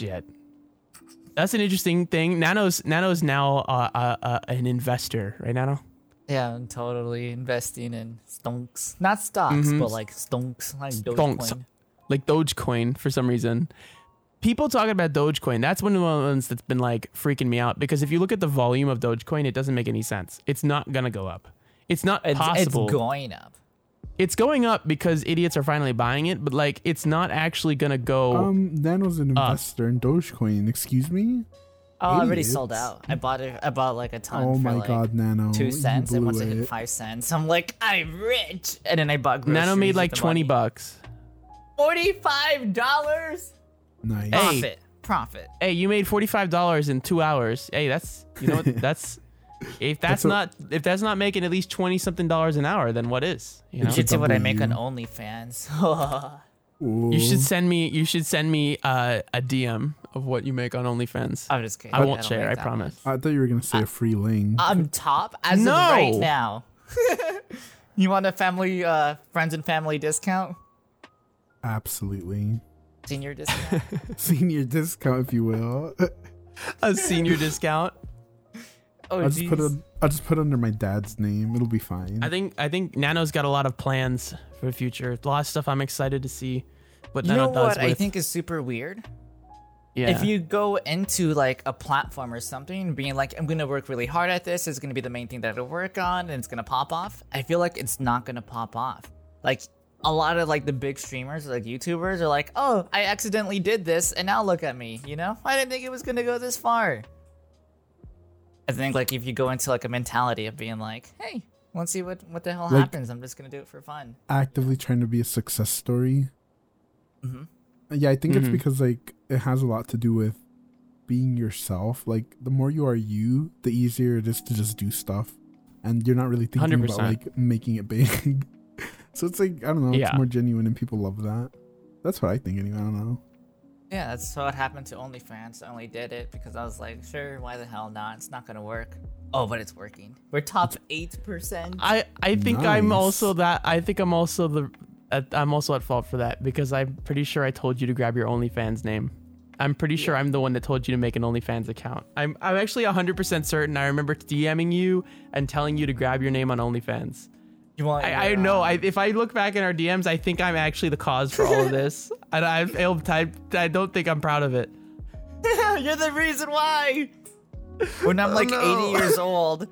Shit. That's an interesting thing. Nano's Nano's now uh, uh, uh, an investor, right, Nano? Yeah, I'm totally investing in stonks. Not stocks, Mhm. but like stonks, like Stonks. Dogecoin. like Dogecoin for some reason. People talking about Dogecoin, that's one of the ones that's been like freaking me out because if you look at the volume of Dogecoin, it doesn't make any sense. It's not gonna go up. It's not It's, possible. it's going up. It's going up because idiots are finally buying it, but like it's not actually gonna go. Um, Nano's an Uh. investor in Dogecoin. Excuse me. Oh, I already sold out. I bought it. I bought like a ton. Oh for my like God, Nano. Two cents, and once blew it hit five cents, I'm like, I'm rich. And then I bought groceries. Nano made like 20 money. bucks. Forty-five dollars Nice. Hey. profit. Profit. Hey, you made $45 in two hours. Hey, that's, you know what? That's, if that's, That's a- not, if that's not making at least 20 something dollars an hour, then what is? You know? You should see what I make on OnlyFans. You should send me. You should send me uh, a DM of what you make on OnlyFans. I'm just kidding. I won't don't share. I that promise. I thought you were gonna say a free link. much. I'm top as No. of right now. you want a family, uh, friends and family discount? Absolutely. Senior discount? Senior discount, if you will. A senior discount. Oh, I'll just put it. I'll just put it under my dad's name. It'll be fine. I think. I think Nano's got a lot of plans for the future. A lot of stuff I'm excited to see. What You Nano know does what I with- think is super weird? Yeah. If you go into like a platform or something, being like, I'm gonna work really hard at this, it's gonna be the main thing that I work on, and it's gonna pop off. I feel like it's not gonna pop off. Like a lot of like the big streamers, like YouTubers, are like, oh, I accidentally did this, and now look at me. You know, I didn't think it was gonna go this far. I think like if you go into like a mentality of being like, hey, let's see what what the hell Like- happens. I'm just gonna do it for fun. Actively trying to be a success story. Mhm. Yeah, I think it's Mhm. because like it has a lot to do with being yourself. Like the more you are you, the easier it is to just do stuff, and you're not really thinking about 100%. like making it big. so it's like I don't know, Yeah. it's more genuine, and people love that. That's what I think anyway. I don't know. Yeah, that's what happened to OnlyFans. I only did it because I was like, sure, why the hell not? It's not gonna work. Oh, but it's working. We're top eight percent. I I think I'm also that. I think I'm also the. I'm also at fault for that because I'm pretty sure I told you to grab your OnlyFans name. I'm pretty sure I'm the one that told you to make an OnlyFans account. I'm I'm actually 100% certain. I remember DMing you and telling you to grab your name on OnlyFans. You want? I, I know. I, if I look back in our DMs, I think I'm actually the cause for all of this. and I failed. I, I don't think I'm proud of it. You're the reason why. When I'm oh, like no. 80 years old,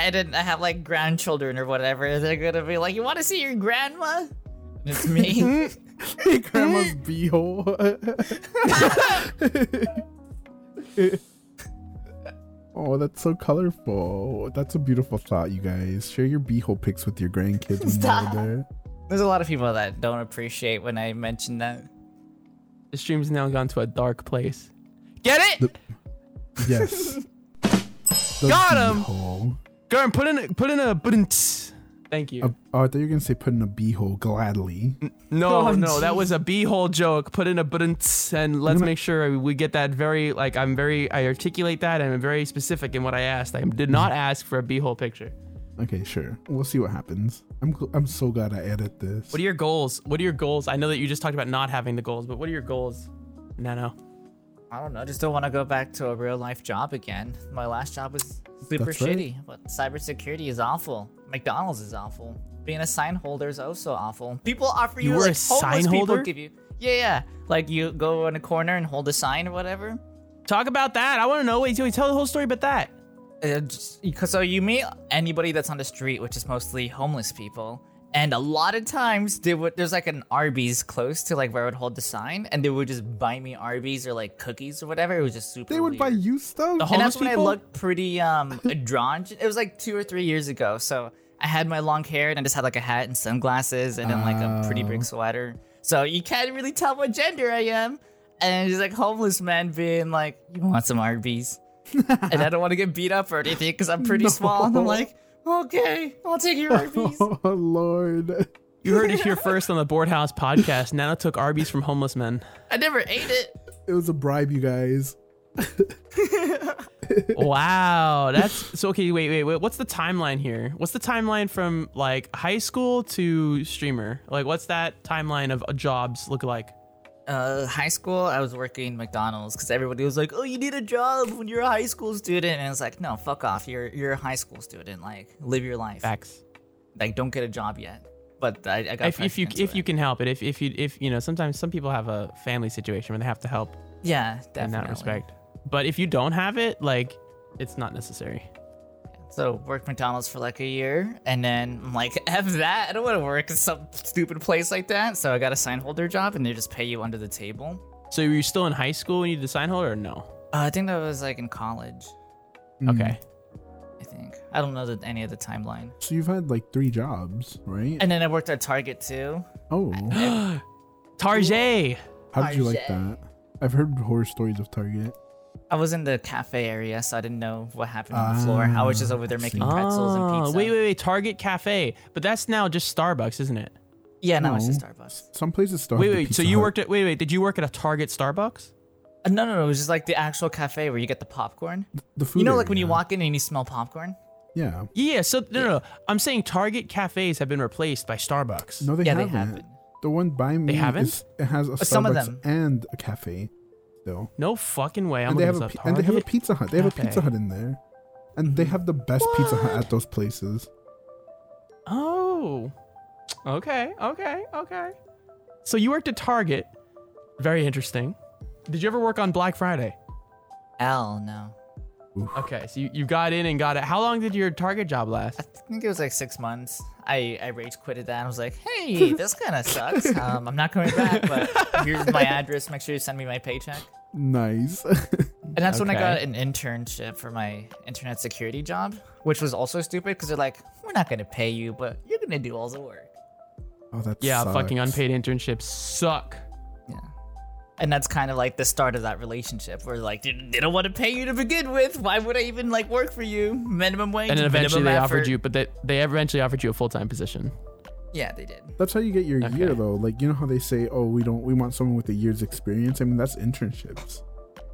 and then I have like grandchildren or whatever, they're gonna be like, "You want to see your grandma?" And it's me. Hey, grandma's beehole. Oh, that's so colorful. That's a beautiful thought, you guys. Share your beehole pics with your grandkids when Stop. you're there. There's a lot of people that don't appreciate when I mention that. The stream's now gone to a dark place. Get it? The- Yes. The Got 'em. beehole. Go and put in a, put in a bunt. Thank you. Uh, oh, I thought you were gonna say put in a beehole gladly. No, Oh, no, that was a beehole joke. Put in a bunt, and let's gonna- make sure we get that very like I'm very I articulate that and I'm very specific in what I asked. I did not ask for a beehole picture. Okay, sure. We'll see what happens. I'm I'm so glad I edit this. What are your goals? What are your goals? I know that you just talked about not having the goals, but what are your goals? Nano. I don't know. I just don't want to go back to a real life job again. My last job was super That's right. shitty, but cybersecurity is awful. McDonald's is awful. Being a sign holder is also awful. People offer You you, were like a sign homeless people give you. Yeah, yeah. Like you go in a corner and hold a sign or whatever. Talk about that. I want to know. Wait, tell tell the whole story about that. Uh, just- because- so you meet anybody that's on the street, which is mostly homeless people, and a lot of times they would there's like an Arby's close to like where I would hold the sign, and they would just buy me Arby's or like cookies or whatever. It was just super. they would weird. buy you stuff. The and homeless that's when people? I looked pretty um drawn. It was like two or three years ago, so I had my long hair and I just had like a hat and sunglasses and then like a pretty big Oh. sweater. So you can't really tell what gender I am. And he's like homeless man being like, "You want some Arby's?" and I don't want to get beat up or anything because I'm pretty small. And I'm like, "Okay, I'll take your Arby's." oh Lord. You heard it here first on the Boardhouse podcast. Nano took Arby's from homeless men. I never ate it. It was a bribe, you guys. wow, that's so. Okay, wait, wait, wait. What's the timeline here? What's the timeline from like high school to streamer? Like, what's that timeline of uh, jobs look like? Uh, high school, I was working McDonald's because everybody was like, "Oh, you need a job when you're a high school student," and it's like, "No, fuck off. You're you're a high school student. Like, live your life. Facts. Like, don't get a job yet." But I, I got If, if you if you can help it, if if you if you know, sometimes some people have a family situation where they have to help yeah, definitely. in that respect. But if you don't have it, like, it's not necessary. So worked McDonald's for like a year, and then I'm like, "F that. I don't want to work in some stupid place like that." So I got a sign holder job, and they just pay you under the table. So were you still in high school when you did the sign holder, or no? Uh, I think that was like in college. Mm. Okay. I think I don't know the, any of the timeline. So you've had like three jobs, right? And then I worked at Target too. oh, Tarjay. how did you like Target. that? I've heard horror stories of Target. I was in the cafe area, so I didn't know what happened on the floor. I was just over there Ah, making I see. pretzels and Oh, pizza. wait, wait, wait. Target Cafe, but that's now just Starbucks, isn't it? Yeah, no, it's No. just Starbucks. Some places still Wait, wait. So you worked at? Wait, wait. Did you work at a Target Starbucks? Uh, no, no, no. It was just like the actual cafe where you get the popcorn. the food. You know, like when you area. walk in and you smell popcorn. Yeah. Yeah. So no, no, no. I'm saying Target cafes have been replaced by Starbucks. No, they yeah, haven't. they haven't. The one by me they haven't? is it has a Starbucks some of them. and a cafe still. No fucking way. I'm and they have looking a this and they have a Pizza Hut. They have a Pizza Hut in there, and they have the best Pizza Hut at those places. Oh. Okay. Okay. Okay. So you worked at Target. Very interesting. Did you ever work on Black Friday? L, no. Okay, so you, you got in and got it. How long did your Target job last? I think it was like six months. I, I rage quitted that. I was like, hey, this kind of sucks. Um, I'm not coming back, but here's my address. Make sure you send me my paycheck. Nice. And that's when I got an internship for my internet security job, which was also stupid because they're like, we're not going to pay you, but you're going to do all the work. Oh, that Yeah, sucks. fucking unpaid internships suck. Yeah. And that's kind of like the start of that relationship where like, they they don't want to pay you to begin with. Why would I even like work for you? Minimum wage. And then eventually minimum they offered you, but they, they eventually offered you a full time position. Yeah, they did. That's how you get your Okay. year though. Like you know how they say, "Oh, we don't. We want someone with a year's experience." I mean, that's internships.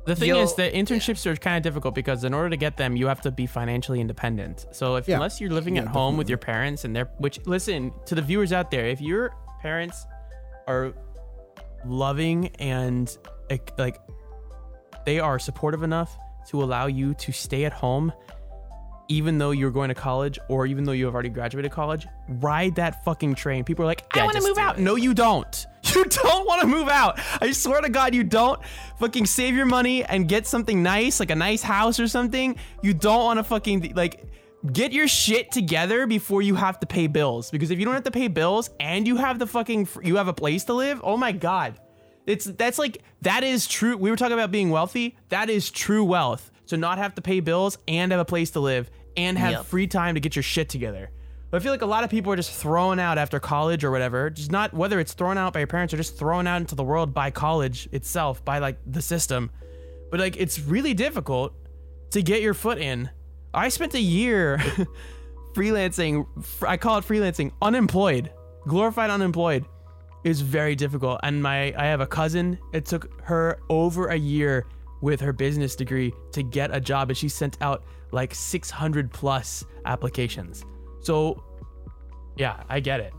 The thing Yo- is that internships are kind of difficult because in order to get them, you have to be financially independent. So if Yeah. unless you're living Yeah, at home with your parents and they're which listen to the viewers out there, if your parents are loving and like- they are supportive enough to allow you to stay at home even though you're going to college or even though you have already graduated college, ride that fucking train. People are like, I Yeah, want to move out. it. No, you don't. You don't want to move out. I swear to God, you don't. Fucking save your money and get something nice, like a nice house or something. You don't want to fucking, like, get your shit together before you have to pay bills. Because if you don't have to pay bills and you have the fucking, you have a place to live, oh my God. It's that's like that is true. We were talking about being wealthy. That is true wealth. To not have to pay bills and have a place to live and have Yep. free time to get your shit together. But I feel like a lot of people are just thrown out after college or whatever. Just not whether it's thrown out by your parents or just thrown out into the world by college itself, by like the system. But like it's really difficult to get your foot in. I spent a year freelancing. fr- I call it freelancing. Unemployed, glorified unemployed, is very difficult. And my I have a cousin. It took her over a year with her business degree to get a job, and she sent out like 600 plus applications. So, yeah, I get it.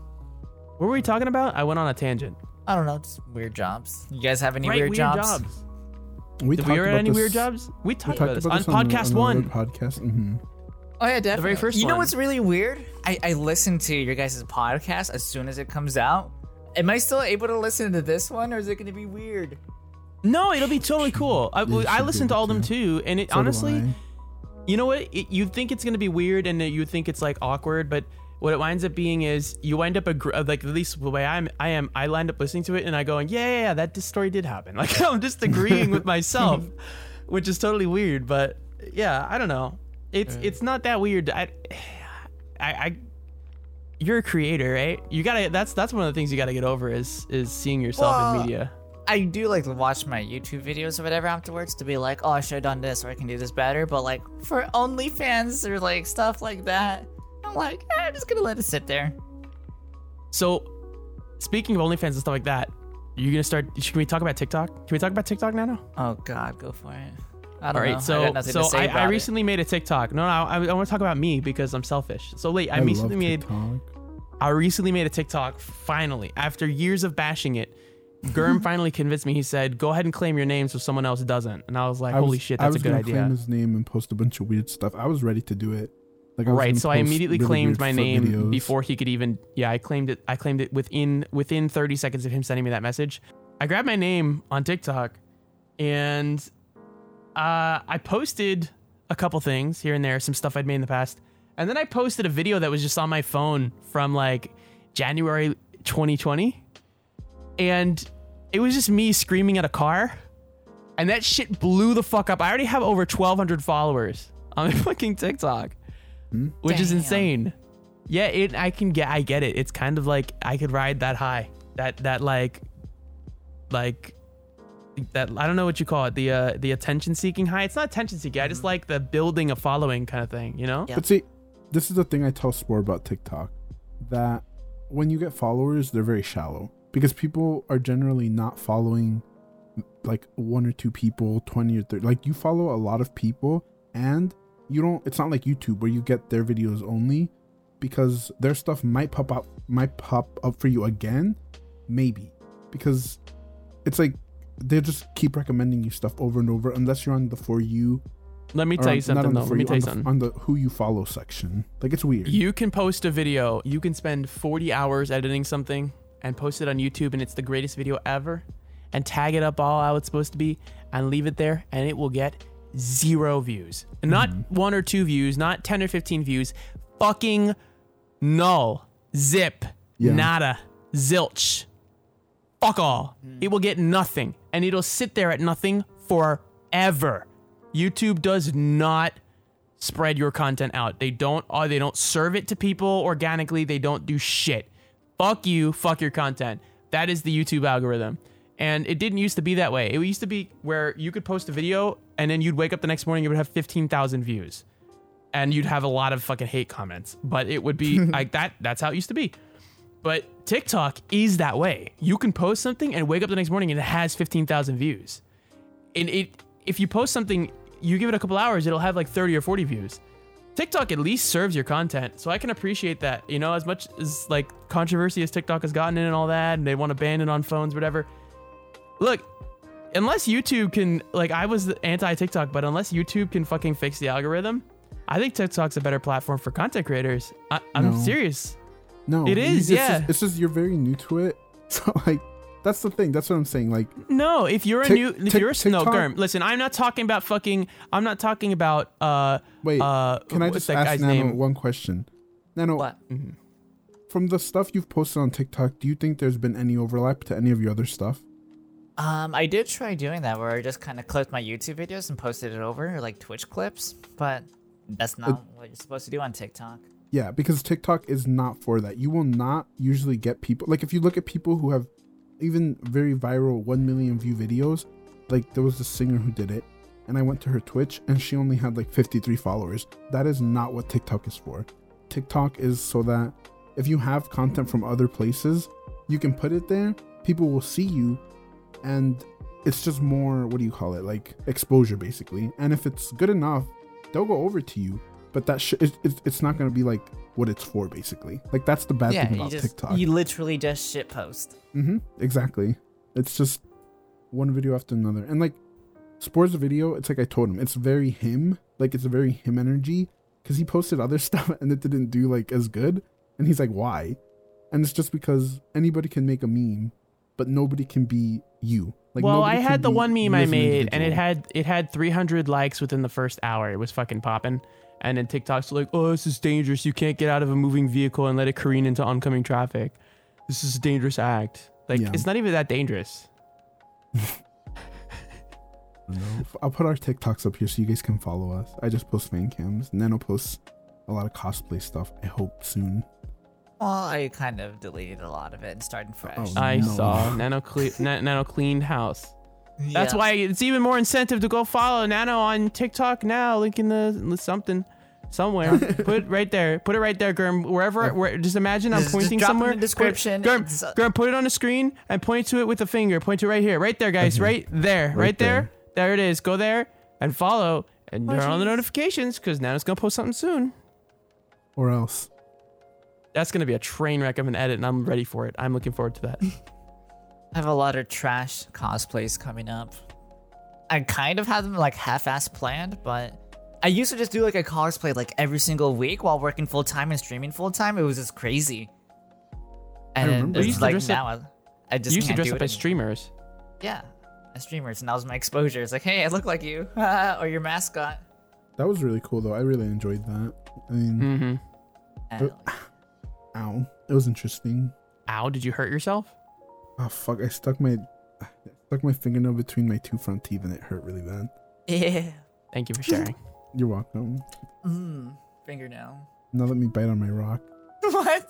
What were we talking about? I went on a tangent. I don't know, just weird jobs. You guys have any right, weird, jobs? We Did talked we ever had any this- weird jobs? We We talked, talked about this about on this on podcast on the one. other podcast. hmm Oh yeah, definitely. very first You know what's really weird? I, I listen to your guys' podcast as soon as it comes out. Am I still able to listen to this one, or is it going to be weird? No, it'll be totally cool. I, you I should listened to all them too, and it So honestly, you know what? It, you think it's gonna be weird, and you think it's like awkward, but what it winds up being is you wind up agr- uh, like at least the way I'm, I am, I wind up listening to it, and I going, yeah, yeah, yeah that story did happen. Like I'm just agreeing with myself, which is totally weird, but yeah, I don't know. It's it's not that weird. I, I, I you're a creator, right? You gotta. That's that's one of the things you gotta get over is is seeing yourself in media. I do like to watch my YouTube videos or whatever afterwards to be like, oh, I should have done this or I can do this better. But like for OnlyFans or like stuff like that, I'm like, eh, I'm just gonna let it sit there. So, speaking of OnlyFans and stuff like that, you gonna start? Can we talk about TikTok? Can we talk about TikTok now? Oh God, go for it. I don't All right. know. I So, got so to say I, about I it. recently made a TikTok. No, no, I, I want to talk about me because I'm selfish. So, late, I, I recently made. I recently made a TikTok. Finally, after years of bashing it, Gurm finally convinced me. He said, "Go ahead and claim your name so someone else doesn't." And I was like, I was- "Holy shit, I that's a was good gonna idea." Claim his name and post a bunch of weird stuff. I was ready to do it. Like right so i immediately claimed my name videos. before he could even yeah i claimed it i claimed it within within 30 seconds of him sending me that message. I grabbed my name on tiktok and uh i posted a couple things here and there some stuff i'd made in the past. And then i posted a video that was just on my phone from like january 2020 and it was just me screaming at a car. And that shit blew the fuck up. I already have over 1200 followers on my fucking tiktok which is insane. Yeah, it I can get I get it. It's kind of like I could ride that high. That that like like that I don't know what you call it. The uh the attention seeking high. It's not attention seeking. I just like the building a following kind of thing, you know? Yeah. But see, this is the thing I tell Spore about TikTok that when you get followers, they're very shallow because people are generally not following like one or two people, 20 or 30. Like you follow a lot of people and you don't, it's not like YouTube where you get their videos only because their stuff might pop up, might pop up for you again, maybe because it's like they just keep recommending you stuff over and over unless you're on the for you Let me tell you not something on the though. For Let me You, tell you the- something. on the who you follow section. Like it's weird. You can post a video, you can spend 40 hours editing something and post it on YouTube and it's the greatest video ever and tag it up all how it's supposed to be and leave it there and it will get zero views. And not Mm-hmm. one or two views, not 10 or 15 views, fucking null, zip, Yeah. nada, zilch. Fuck all. Mm. It will get nothing and it'll sit there at nothing forever. YouTube does not spread your content out. They don't uh, they don't serve it to people organically. They don't do shit. Fuck you, fuck your content. That is the YouTube algorithm. And it didn't used to be that way. It used to be where you could post a video and then you'd wake up the next morning, it would have 15,000 views. And you'd have a lot of fucking hate comments. But it would be like that. That's how it used to be. But TikTok is that way. You can post something and wake up the next morning and it has 15,000 views. And it if you post something, you give it a couple hours, it'll have like 30 or 40 views. TikTok at least serves your content. So I can appreciate that. You know, as much as like controversy as TikTok has gotten in and all that, and they want to ban it on phones, whatever. Look, unless YouTube can like I was anti TikTok, but unless YouTube can fucking fix the algorithm, I think TikTok's a better platform for content creators. I, I'm No. serious. No, It is, it's yeah. Just, it's just you're very new to it, so like that's the thing. That's what I'm saying. Like, No, if you're a new, if Tik- you're a no, Germ, listen, I'm not talking about fucking. I'm not talking about uh wait, uh. can I just ask Nano name? one question? Nano, What? from the stuff you've posted on TikTok, do you think there's been any overlap to any of your other stuff? Um, I did try doing that where I just kind of clipped my YouTube videos and posted it over like Twitch clips, but that's not what you're supposed to do on TikTok. Yeah, because TikTok is not for that. You will not usually get people like if you look at people who have even very viral 1 million view videos, like there was a singer who did it and I went to her Twitch and she only had like 53 followers. That is not what TikTok is for. TikTok is so that if you have content from other places, you can put it there, people will see you and it's just more what do you call it? Like exposure basically. And if it's good enough, they'll go over to you. But that sh- it, it, it's not going to be like what it's for basically. Like that's the bad yeah, thing you about just tiktok. you literally just shit post. mm-hmm. Exactly. It's just one video after another. And like sports video it's like i told him it's very him. Like it's a very him energy. Because he posted other stuff and it didn't do like as good. And he's like why? And it's just because anybody can make a meme but nobody can be you like well, I had the one meme I made, and it had it had 300 likes within the first hour. It was fucking popping. And then TikTok's were like, "Oh, this is dangerous. You can't get out of a moving vehicle and let it careen into oncoming traffic. This is a dangerous act. Like, Yeah. it's not even that dangerous." I'll put our TikToks up here so you guys can follow us. I just post fan cams. Nano posts a lot of cosplay stuff. I hope soon. Well, I kind of deleted a lot of it and started fresh. Oh, I no. saw Nano cle- Na- Nano cleaned house. That's Yeah. why it's even more incentive to go follow Nano on TikTok now. Link in the something somewhere. put it right there. Put it right there, Gurm. Wherever. Where, just imagine I'm Just- just pointing drop it in somewhere. the description. Gurm, It's, uh, put it on the screen and point to it with a finger. Point to it right here. Right there, guys. Okay. Right there. Right, Right there. there. There it is. Go there and follow and Oh, turn on the notifications because Nano's gonna post something soon. Or else. That's gonna be a train wreck of an edit, and I'm ready for it. I'm looking forward to that. I have a lot of trash cosplays coming up. I kind of have them like half-ass planned, but I used to just do like a cosplay like every single week while working full time and streaming full time. It was just crazy. And then it's You used to like dress up- now I, I just you used to dress up as anymore. streamers. Yeah, as streamers, and that was my exposure. It's like, hey, I look like you, or your mascot. That was really cool though. I really enjoyed that. I mean, Mm-hmm. And, ow. It was interesting. Ow! Did you hurt yourself? Oh fuck! I stuck my I stuck my fingernail between my two front teeth and it hurt really bad. yeah. Thank you for sharing. You're welcome. Mm, fingernail. Now let me bite on my rock. what?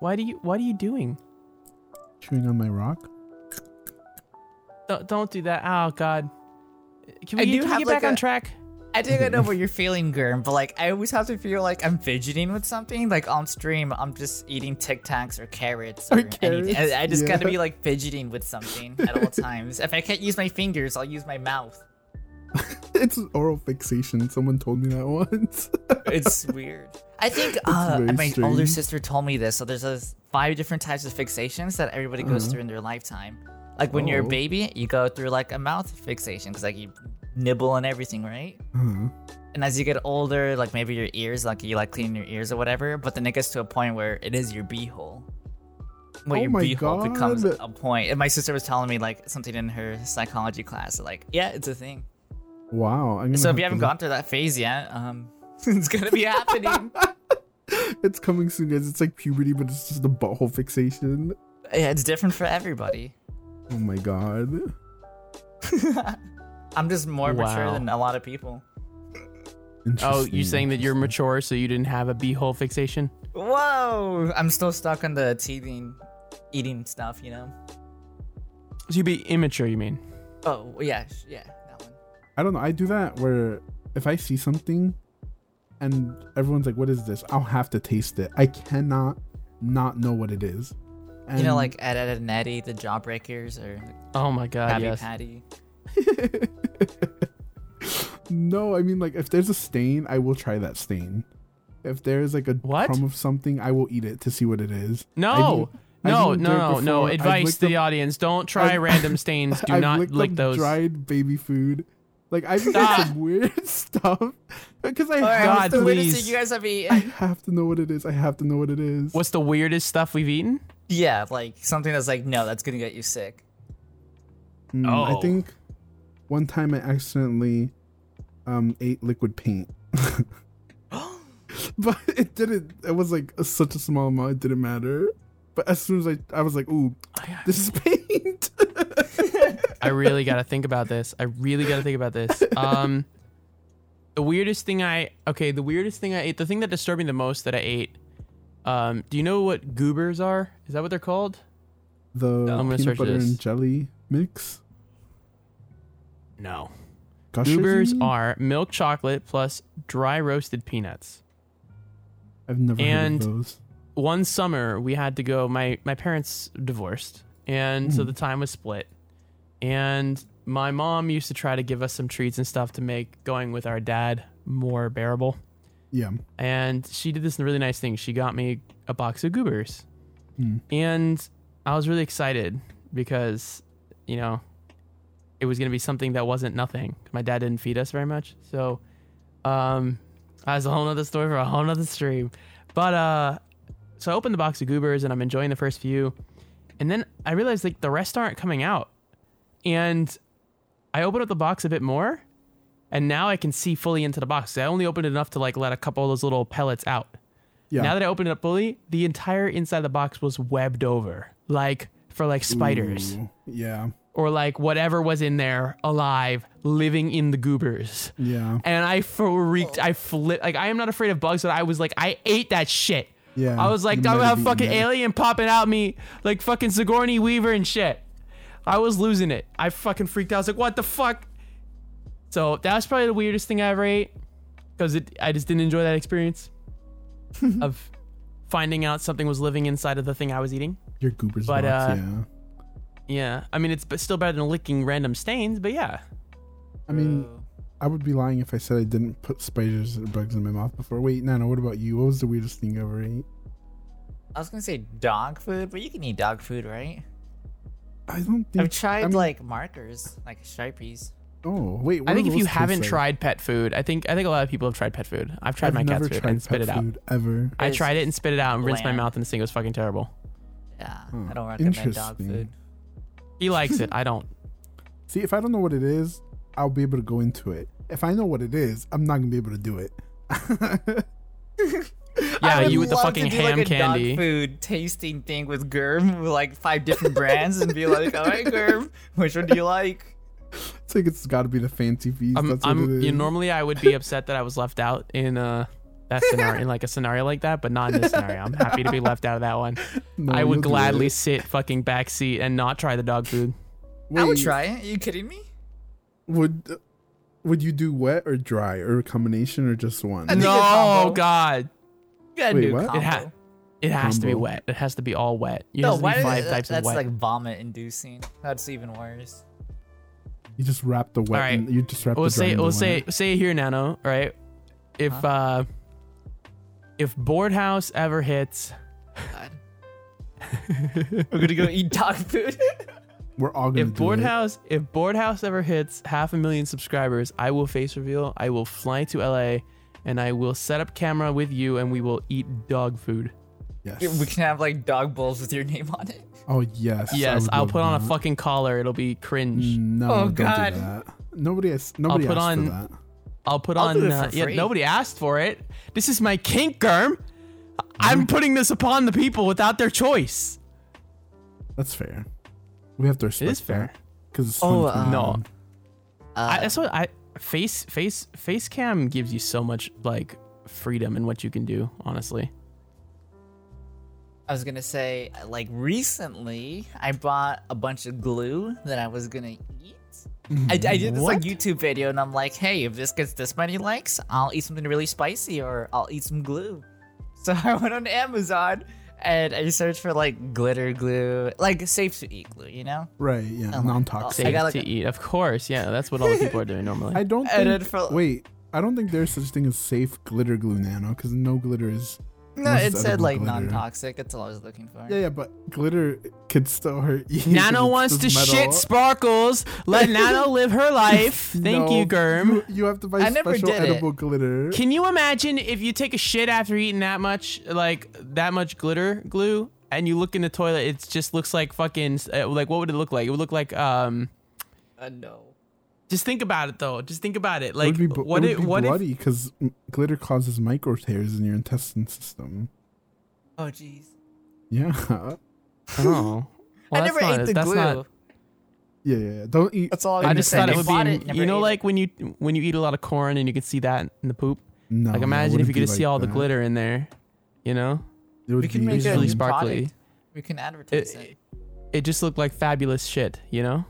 Why do you? What are you doing? Chewing on my rock. Don't, don't do that. Oh God. Can we, I do can we get like, back on track? I think I know what you're feeling, Gurm, but like I always have to feel like I'm fidgeting with something. Like on stream, I'm just eating Tic Tacs or carrots Or or, anything. carrots, I, I just yeah. gotta be like fidgeting with something at all times. If I can't use my fingers, I'll use my mouth. It's oral fixation. Someone told me that once. It's weird. I think uh, my older sister told me this. So there's five different types of fixations that everybody goes Uh-huh. through in their lifetime. Like when you're a Oh. baby, you go through like a mouth fixation because like you nibble on everything, right? uh-huh. And as you get older, like maybe your ears, like you like clean your ears or whatever, but then it gets to a point where it is your beehole. Where Oh your beehole becomes a point. And my sister was telling me like something in her psychology class, like, yeah, it's a thing. Wow. I'm So if you haven't gone through that phase yet, um, it's gonna be happening. It's coming soon, guys. It's like puberty, but it's just a butthole fixation. yeah, it's different for everybody. Oh my god. I'm just more mature than a lot of people. Oh, Interesting, you saying that you're mature, so you didn't have a beehole fixation? Whoa! I'm still stuck on the teething, eating stuff, you know? So you'd be immature, you mean? Oh, yeah, yeah, that one. I don't know. I do that where if I see something and everyone's like, "What is this?" I'll have to taste it. I cannot not know what it is. And you know, like Ed, Ed and Eddie, the Jawbreakers, or Oh my god, Patty yes. Patty. no, I mean like if there's a stain, I will try that stain. If there's like a What? crumb of something, I will eat it to see what it is. No, I've no, I've no, no, no, no. before. I've Advice to the up- audience: Don't try I've- random stains. Do I've not licked lick up those. dried baby food. Like I've eaten some weird stuff because I All right, have God, to, please. you guys have I have to know what it is. I have to know what it is. What's the weirdest stuff we've eaten? yeah, like something that's like, no, that's gonna get you sick. Mm, Oh. I think one time I accidentally um ate liquid paint. but it didn't it was like a, such a small amount it didn't matter. But as soon as I I was like, "Ooh, this is paint." I really got to think about this. I really got to think about this. Um, the weirdest thing I okay, the weirdest thing I ate, the thing that disturbed me the most that I ate. Um, do you know what goobers are? Is that what they're called? the I'm gonna peanut search butter this. and jelly mix. No. Gushers, Goobers are milk chocolate plus dry roasted peanuts. I've never and- heard of those. one summer we had to go my my parents divorced and so Hmm. the time was split and my mom used to try to give us some treats and stuff to make going with our dad more bearable Yeah. and she did this really nice thing she got me a box of goobers Hmm. and i was really excited because you know it was going to be something that wasn't nothing my dad didn't feed us very much so um that's a whole nother story for a whole nother stream but uh so I opened the box of goobers and I'm enjoying the first few. And then I realized like the rest aren't coming out. And I opened up the box a bit more and now I can see fully into the box. I only opened it enough to like let a couple of those little pellets out. Yeah. Now that I opened it up fully, the entire inside of the box was webbed over. Like for like spiders Ooh, yeah. Or like whatever was in there alive living in the goobers. Yeah. And I freaked. I flipped. Like I am not afraid of bugs, but I was like, I ate that shit. Yeah. I was like, I'm gonna have fucking alien popping out me like fucking Sigourney Weaver and shit. I was losing it. I fucking freaked out. I was like, what the fuck? So that was probably the weirdest thing I ever ate because it. I just didn't enjoy that experience of finding out something was living inside of the thing I was eating. Your goobers But, box, uh, yeah. Yeah, I mean it's still better than licking random stains, but yeah. I mean, Ooh. I would be lying if I said I didn't put spiders or bugs in my mouth before. Wait, Nano, what about you? What was the weirdest thing you ever ate? I was gonna say dog food, but you can eat dog food, right? I don't think I've tried I mean- like markers, like sharpies. Oh wait, what I think if you haven't like? tried pet food, I think I think a lot of people have tried pet food. I've tried I've my never cat's food and spit it out. ever. I It's tried it and spit it out and rinsed my mouth and this thing was fucking terrible. Yeah, Hmm, I don't recommend dog food. He likes it. I don't. See, if I don't know what it is, I'll be able to go into it. If I know what it is, I'm not gonna be able to do it. Yeah, you with the fucking to do, ham like, a candy. Dog food tasting thing with Germ with like five different brands and be like, all right, Germ, which one do you like? it's like it's got to be the fancy feast. I'm, That's what I'm it is. you know, normally I would be upset that I was left out in uh that scenario in like a scenario like that, but not in this scenario. I'm happy to be left out of that one. No, I would gladly it. sit fucking back seat and not try the dog food. I would try it. Are you kidding me? Would would you do wet or dry or a combination or just one? I think a No. God. You gotta Wait, do what? combo. It ha- It has to be wet. It has to be all wet. You no, has to why be is five types that's of wet. like vomit inducing. That's even worse. You just wrap the wet. Alright. in- you just wrap we'll the dry say in the we'll say wet. say here nano right if Huh? uh if Boardhouse ever hits We're gonna go eat dog food. We're all gonna if do board it. if Boardhouse ever hits half a million subscribers i will face reveal i will fly to la and i will set up camera with you and we will eat dog food Yes. we can have like dog bowls with your name on it. Oh yes. Yes i'll put on a fucking collar it'll be cringe No, Oh, don't God. do that. Nobody has. Nobody put asked on- for that. I'll put I'll on do it uh, for yeah nobody asked for it this is my kink germ i'm putting this upon the people without their choice That's fair. We have to respect is fair. because it's Oh, 2021. no. I, Uh, that's what I face face face cam gives you so much like freedom in what you can do. Honestly, I was gonna say, like recently, I bought a bunch of glue that I was gonna eat. I, I did this like YouTube video, and I'm like, hey, if this gets this many likes, I'll eat something really spicy, or I'll eat some glue. So I went on Amazon and I searched for like glitter glue, like safe to eat glue, you know? Right, yeah, non-toxic. I safe got, like, to eat, of course. Yeah, that's what all the people are doing normally. I don't And then think. for- wait, I don't think there's such thing as safe glitter glue nano because no glitter is. No, unless it said like non-toxic. That's all I was looking for. Yeah, yeah, but glitter could still hurt you. Nano wants to just shit sparkles. Let Nano live her life. Thank No, you, Germ. You, you have to buy I never special did it. edible glitter. Can you imagine if you take a shit after eating that much, like that much glitter glue, and you look in the toilet, it just looks like fucking, uh, like what would it look like? It would look like, um, Uh, no. Just think about it though. Just think about it. it Like would be, what it if, would be what if, bloody because glitter causes micro tears in your intestine system. Oh, jeez. Yeah, oh, well, I never not- ate the that's glue. not- yeah, yeah. yeah. Don't eat. That's all I I'm just thought it would be, it, you know, like it. when you when you eat a lot of corn and you can see that in the poop. No. Like no, imagine if you be could just see like all the glitter in there, you know? It would we can be make It's a really sparkly. product. We can advertise It, it. it just looked like fabulous shit, you know?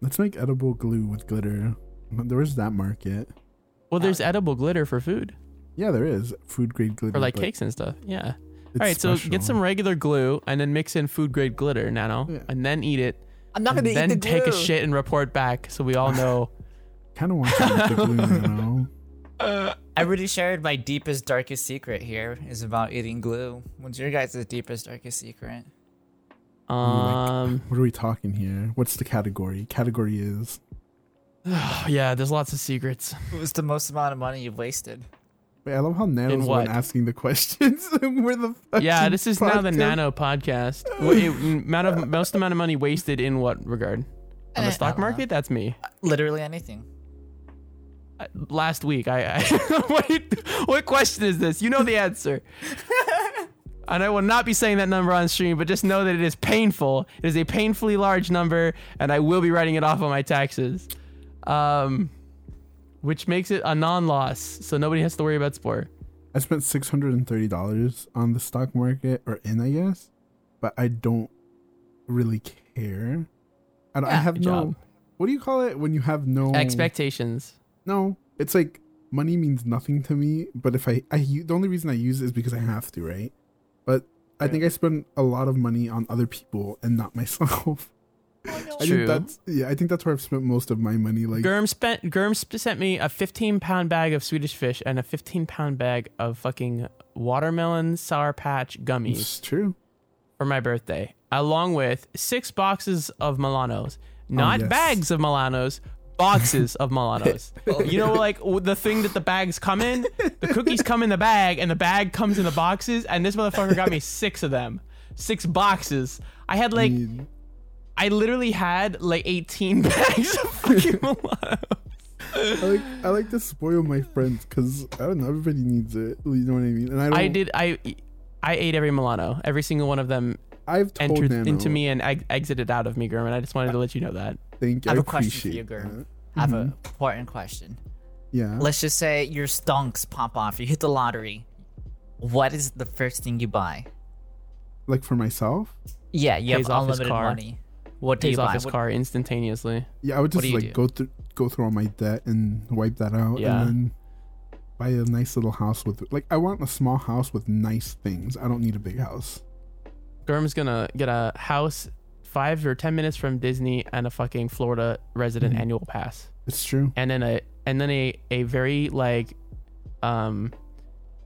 Let's make edible glue with glitter. There is that market. Well, there's Oh. edible glitter for food, Yeah, there is food grade glitter. for like cakes and stuff. Yeah. it's All right, so get some regular glue and then mix in food grade glitter, Nano, Yeah. and then eat it. I'm not gonna then eat the glue. Then take a shit and report back so we all know. Kind of want to eat the glue, you know. I already shared my deepest, darkest secret here is about eating glue. What's your guys' deepest, darkest secret? Um, What are we talking here? What's the category? Category is. yeah, there's lots of secrets. What was the most amount of money you've wasted? Wait, I love how Nano's the one asking the questions. We're the Yeah, this is now the. Nano podcast. What, it, amount of most amount of money wasted in what regard? On Eh, the stock don't know. market? That's me. Literally anything. Uh, Last week, I, I what, what question is this? You know the answer. And I will not be saying that number on stream, but just know that it is painful. It is a painfully large number, and I will be writing it off on my taxes. Um, which makes it a non-loss, so nobody has to worry about sport. I spent six hundred and thirty dollars on the stock market or in, I guess, but I don't really care. I, don't, I have no. job. What do you call it when you have no Expectations. No, it's like money means nothing to me. But if I, I the only reason I use it is because I have to, right? But I think I spend a lot of money on other people and not myself. Oh, I True. think that's yeah. I think that's where I've spent most of my money. Like Germ spent Germ sent me a 15 pound bag of Swedish fish and a 15 pound bag of fucking watermelon sour patch gummies it's true. for my birthday, along with six boxes of Milanos, not oh, yes. bags of Milanos, boxes of Milanos. Oh, you know, like the thing that the bags come in, the cookies come in the bag, and the bag comes in the boxes, and this motherfucker got me six of them, six boxes. I had like, Need- I literally had like 18 bags of fucking Milanos. I like I like to spoil my friends because I don't know. Everybody needs it. You know what I mean? And I don't. I did. I I ate every Milano. Every single one of them I've told entered Nano, into me and ex- exited out of me, German. I just wanted to let you know that. Thank you. I I, have a question for appreciate you, Germ. that. I have Mm-hmm. an important question. Yeah. Let's just say your stonks pop off. You hit the lottery. What is the first thing you buy? like for myself. Yeah, you Pays have off his unlimited car. money. What do Pays you off buy? his What- car instantaneously. Yeah, I would What just like do? go through go through all my debt and wipe that out, Yeah. and then buy a nice little house with like I want a small house with nice things. I don't need a big house. Germ's gonna get a house five or ten minutes from Disney and a fucking Florida resident Mhm. annual pass, It's true. and then a and then a a very like, um,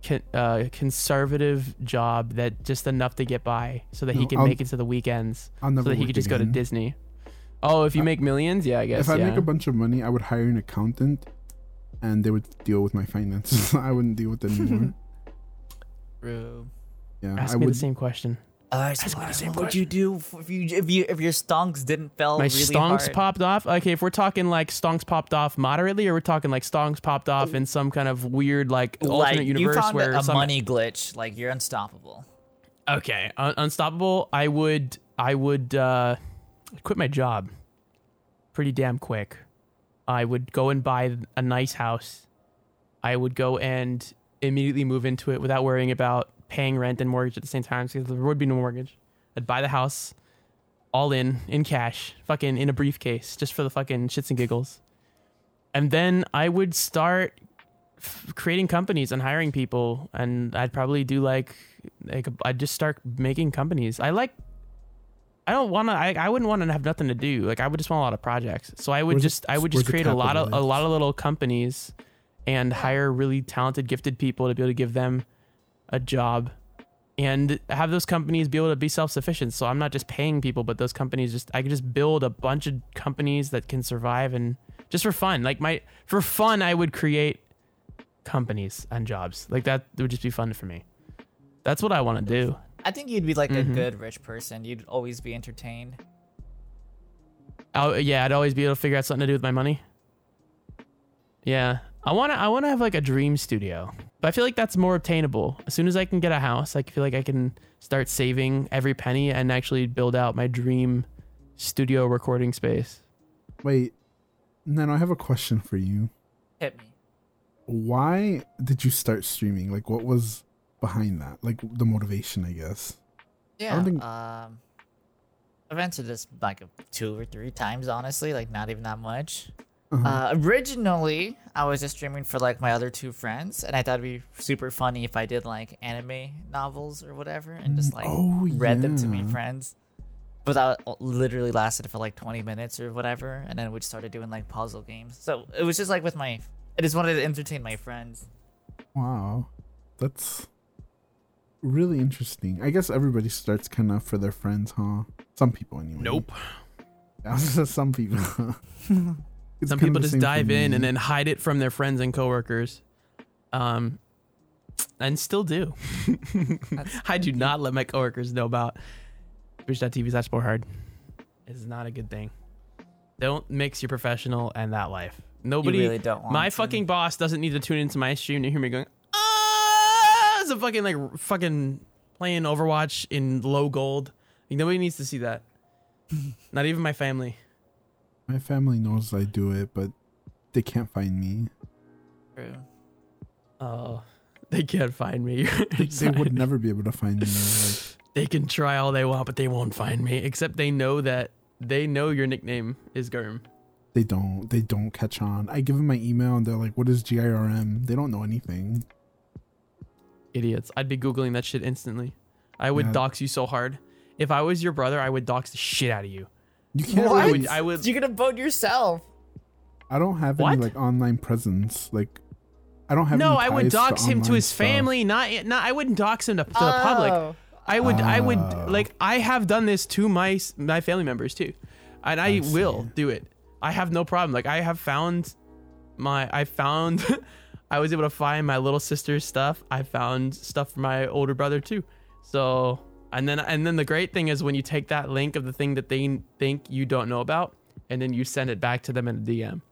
con, uh, conservative job that just enough to get by, so that he can I'll- make it to the weekends, I'll never. so that he work could just go to. Disney. Oh, if you I- make millions, yeah, I guess. If I yeah. make a bunch of money, I would hire an accountant, and they would deal with my finances. I wouldn't deal with it anymore. True. Yeah, Ask I me would. the same question. Uh, so Ask me the what, same what would you do if if you if you if your stonks didn't fell My really stonks hard? popped off. Okay, if we're talking like stonks popped off moderately, or we're talking like stonks popped off in some kind of weird like alternate like universe you found where a, a some money glitch, like you're unstoppable. okay un- unstoppable. I would I would uh, quit my job pretty damn quick. I would go and buy a nice house. I would go and immediately move into it without worrying about paying rent and mortgage at the same time because there would be no mortgage. I'd buy the house all in in cash, fucking in a briefcase, just for the fucking shits and giggles. And then I would start f- creating companies and hiring people, and I'd probably do like like I'd just start making companies. I like. I don't want to. I, I wouldn't want to have nothing to do. Like I would just want a lot of projects. So I would Where's just I would just create a lot of a lot of little companies, and hire really talented, gifted people to be able to give them a job, and have those companies be able to be self sufficient. So I'm not just paying people, but those companies just I could just build a bunch of companies that can survive and just for fun. Like my for fun, I would create companies and jobs. Like that would just be fun for me. That's what I want to do. I think you'd be like Mhm. a good rich person. You'd always be entertained. Oh yeah, I'd always be able to figure out something to do with my money. Yeah, I want to. I want to have like a dream studio, but I feel like that's more obtainable. As soon as I can get a house, I feel like I can start saving every penny and actually build out my dream studio recording space. Wait, Nano, I have a question for you. Hit me. Why did you start streaming? Like, what was behind that? Like the motivation, I guess. Yeah. don't think- Um, I've answered this like two or three times, honestly. Like not even that much. Uh-huh. Uh, originally, I was just streaming for like my other two friends, and I thought it'd be super funny if I did like anime novels or whatever, and just like oh, read them to my friends. But that literally lasted for like 20 minutes or whatever, and then we started doing like puzzle games. So it was just like with my, I just wanted to entertain my friends. Wow, that's really interesting. I guess everybody starts kind of for their friends, huh? Some people, anyway. Yeah, some people. It's Some people just dive in and then hide it from their friends and coworkers. Um, and still do. I do not let my coworkers know about twitch.tv slash more hard. It's not a good thing. Don't mix your professional and that life. Nobody, really don't want my to. fucking boss doesn't need to tune into my stream to hear me going, ah, as a fucking like fucking playing Overwatch in low gold. Like, nobody needs to see that. not even my family. My family knows I do it, but they can't find me. True. Oh, they can't find me. They, they would never be able to find me. Like, They can try all they want, but they won't find me. Except they know that they know your nickname is Germ. they don't. They don't catch on. I give them my email, and they're like, "What is GIRM?" They don't know anything. Idiots. I'd be googling that shit instantly. I would Yeah. dox you so hard. If I was your brother, I would dox the shit out of you. You can't. What? I Really, would. I would. You're gonna vote yourself. I don't have What? any like online presence. Like, I don't have. No, any I would ties dox him to his stuff. family. Not. Not. I wouldn't dox him to, to the public. Oh. I would. I would Oh. like. I have done this to my my family members too, and I, I will do it. I have no problem. Like I have found my. I found. I was able to find my little sister's stuff. I found stuff for my older brother too. So and then and then the great thing is when you take that link of the thing that they think you don't know about, and then you send it back to them in a DM.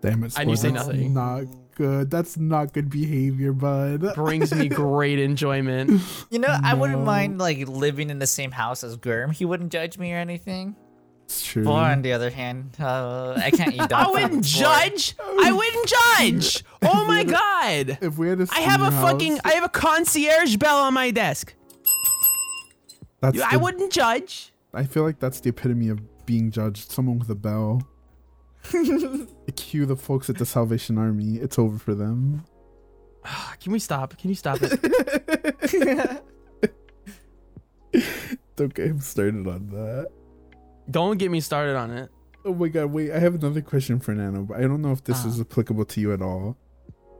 Damn it! And you say that's nothing. Not good. That's not good behavior, bud. Brings me great enjoyment. You know, I wouldn't mind like living in the same house as Germ. He wouldn't judge me or anything. It's true. Or on the other hand, uh, I can't eat dog I wouldn't before. judge. I wouldn't judge. Oh my god. If we had a I have a senior fucking I have a concierge bell on my desk. That's I the- wouldn't judge. I feel like that's the epitome of being judged. Someone with a bell. Cue the folks at the Salvation Army. It's over for them. Can we stop? Can you stop it? Don't get him started on that. Don't get me started on it. Oh my god, wait, I have another question for Nano, but I don't know if this Ah. is applicable to you at all.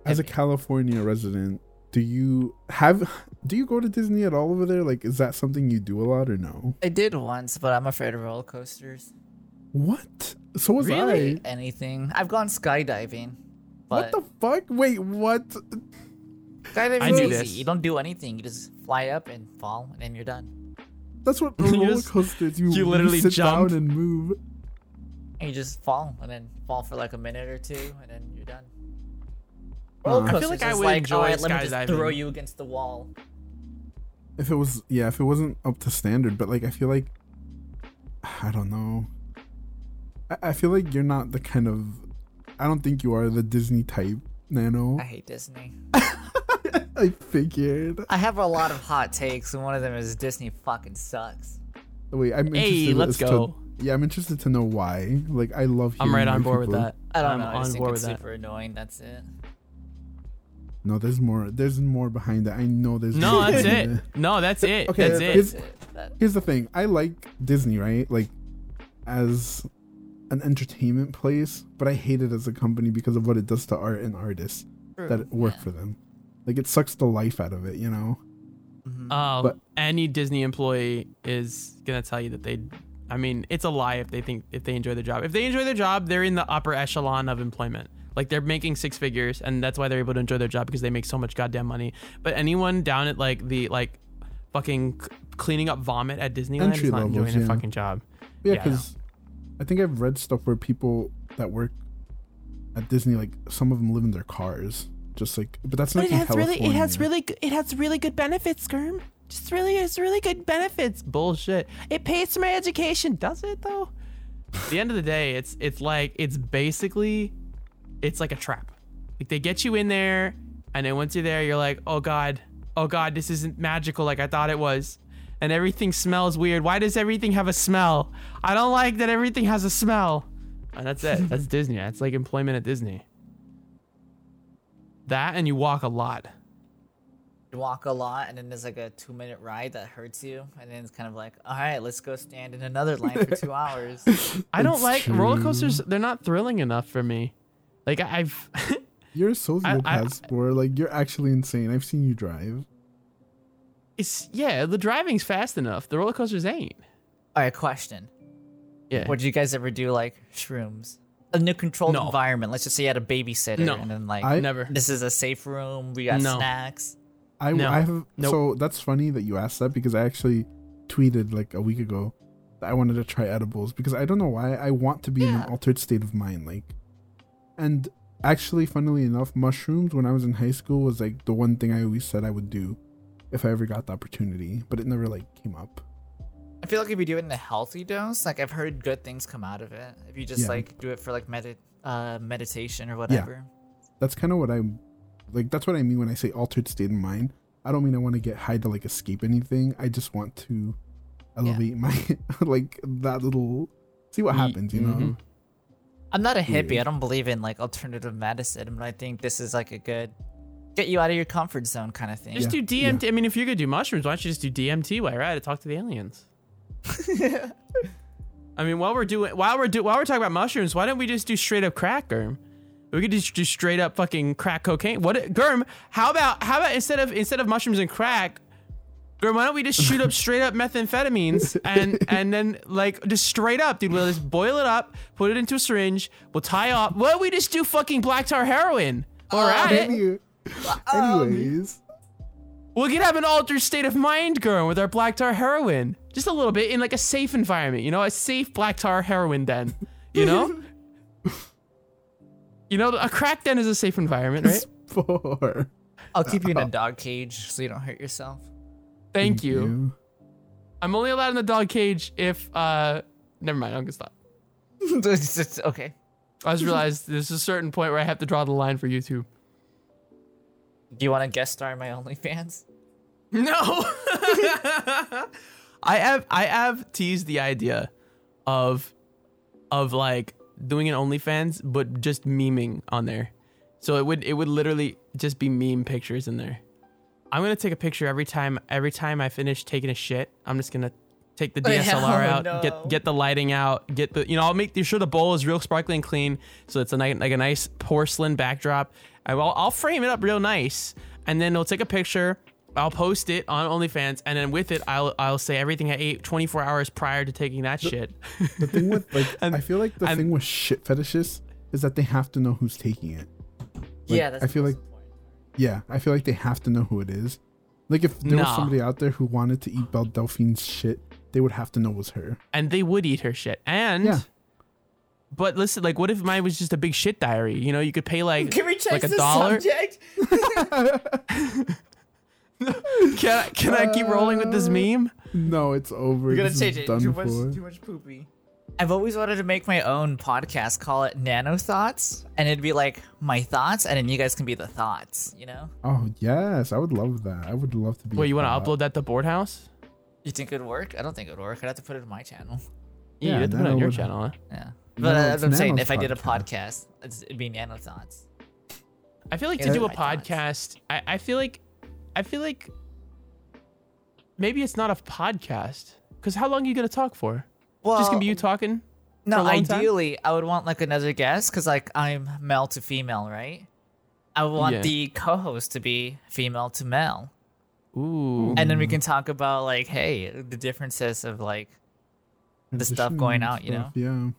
As a California resident, do you have do you go to Disney at all over there? Like is that something you do a lot or no? I did once, but I'm afraid of roller coasters. What? So was Really? I. Anything. I've gone skydiving. What the fuck? Wait, what? skydiving I is knew easy. this. You don't do anything. You just fly up and fall, and then you're done. That's what roller coasters. coaster. You, you literally sit jump. down and move. And you just fall, and then fall for like a minute or two, and then you're done. Uh, Roller I feel coasters like I would like, enjoy all right, let me just throw you against the wall. If it was yeah, if it wasn't up to standard, but like I feel like I don't know. I, I feel like you're not the kind of I don't think you are the Disney type, Nano. I hate Disney. I figured. I have a lot of hot takes, and one of them is Disney fucking sucks. Wait, I'm Hey, interested. let's as to- go. yeah, I'm interested to know why. Like, I love. I'm right on why board with that. I don't I'm know. I on just think board it's with that. super annoying. That's it. No, there's more. There's more behind that. I know there's. No, that's behind it. No, that's it. Okay, that's it. here's- it. Here's the thing. I like Disney, right? Like, as an entertainment place, but I hate it as a company because of what it does to art and artists that work Yeah. for them. Like, it sucks the life out of it. You know. Mhm. Oh, But- any Disney employee is gonna tell you that they. I mean, it's a lie if they think if they enjoy their job. If they enjoy their job, they're in the upper echelon of employment. Like they're making six figures, and that's why they're able to enjoy their job because they make so much goddamn money. But anyone down at like the like fucking c- cleaning up vomit at Disneyland Entry is not levels, enjoying their yeah. fucking job. Yeah, Yeah. because I think I've read stuff where people that work at Disney, like some of them live in their cars, just like. But that's not in California. g- it has really good benefits, Skirm. Just really, it's really good benefits. Bullshit. It pays for my education, does it though? At the end of the day, it's it's like it's basically, it's like a trap. Like they get you in there, and then once you're there, you're like, oh god, oh god, this isn't magical like I thought it was, and everything smells weird. Why does everything have a smell? I don't like that everything has a smell. And that's it. That's Disney. That's like employment at Disney. That and you walk a lot. You walk a lot, and then there's like a two minute ride that hurts you, and then it's kind of like, all right, let's go stand in another line for two hours. I don't It's like roller coasters. They're not thrilling enough for me. Like I- I've, You're a sociopath, I- Spore. Like you're actually insane. I've seen you drive. it's yeah, the driving's fast enough. The roller coasters ain't. all right, question. Yeah. Would you guys ever do like shrooms? A new controlled No. environment. Let's just say you had a babysitter, No. and then like I- Never. this is a safe room. We got No. snacks. I, No. I have. Nope. So that's funny that you asked that because I actually tweeted like a week ago that I wanted to try edibles because I don't know why I want to be in an altered state of mind. Like, and actually, funnily enough, mushrooms when I was in high school was like the one thing I always said I would do if I ever got the opportunity, but it never like came up. I feel like if you do it in a healthy dose, like I've heard good things come out of it. If you just Yeah. like do it for like medit uh meditation or whatever. Yeah. That's kind of what I'm like. That's what I mean when I say altered state of mind. I don't mean I want to get high to like escape anything. I just want to elevate my like that little. See what happens, you know. mhm. I'm not a hippie. Weird. I don't believe in like alternative medicine, but I think this is like a good get you out of your comfort zone kind of thing. Just Yeah, do DMT. I mean, if you're gonna do mushrooms, why don't you just do DMT while you're at it? Talk to the aliens. I mean, while we're doing while we're do while we're talking about mushrooms, why don't we just do straight up crack, Germ? We could just do straight up fucking crack cocaine. What, Germ? How about how about instead of instead of mushrooms and crack, Germ? Why don't we just shoot up straight up methamphetamines and and then like just straight up, dude? We'll just boil it up, put it into a syringe, we'll tie off. Why don't we just do fucking black tar heroin? All um, right. Any- um, anyways, We could have an altered state of mind, girl, with our black tar heroin. Just a little bit in like a safe environment, you know, a safe black tar heroin den, you know? you know, a crack den is a safe environment, right? Spore. I'll keep you in a dog cage so you don't hurt yourself. Thank you. I'm only allowed in the dog cage if, uh, never mind, I'm gonna stop. It's okay. I just realized there's a certain point where I have to draw the line for YouTube. Do you want to guest star in my OnlyFans? No. I have I have teased the idea of of like doing an OnlyFans, but just memeing on there. So it would it would literally just be meme pictures in there. I'm gonna take a picture every time every time I finish taking a shit. I'm just gonna take the Oh, DSLR out, no. get get the lighting out, get the you know I'll make sure the bowl is real sparkly and clean, so it's a nice like a nice porcelain backdrop. I will I'll frame it up real nice, and then we'll take a picture. I'll post it on OnlyFans, and then with it, I'll I'll say everything I ate 24 hours prior to taking that shit. The thing with like, And- I feel like the and- thing with shit fetishes is that they have to know who's taking it. Like, yeah, that's I feel like, yeah, I feel like they have to know who it is. Like if there was somebody out there who wanted to eat Belle Delphine's shit, they would have to know it was her. and they would eat her shit. And Yeah. but listen, like, what if mine was just a big shit diary? You know, you could pay like Can we change like a the dollar. subject? Can I can I keep rolling with this uh, meme? No, it's over. You're gonna This change it. Done Too much, for. too much poopy. I've always wanted to make my own podcast, call it Nano Thoughts, and it'd be like my thoughts, and then you guys can be the thoughts, you know? Oh yes, I would love that. I would love to be. Wait, you want to upload that to Board House? You think it'd work? I don't think it'd work. I'd have to put it on my channel. Yeah, Yeah, you have to put it on your would- channel. Huh? Yeah. But No, uh, I'm saying Nano's if I did a podcast. podcast, it'd be Nano Thoughts. I feel like Yeah, to do a those are my thoughts. podcast, I, I feel like, I feel like maybe it's not a podcast. Because how long are you gonna talk for? Well, Just gonna be you talking? no, long time? ideally, I would want like another guest because like I'm male to female, right? I want Yeah. the co-host to be female to male. Ooh. and then we can talk about like hey the differences of like the stuff going and out, you know? Yeah,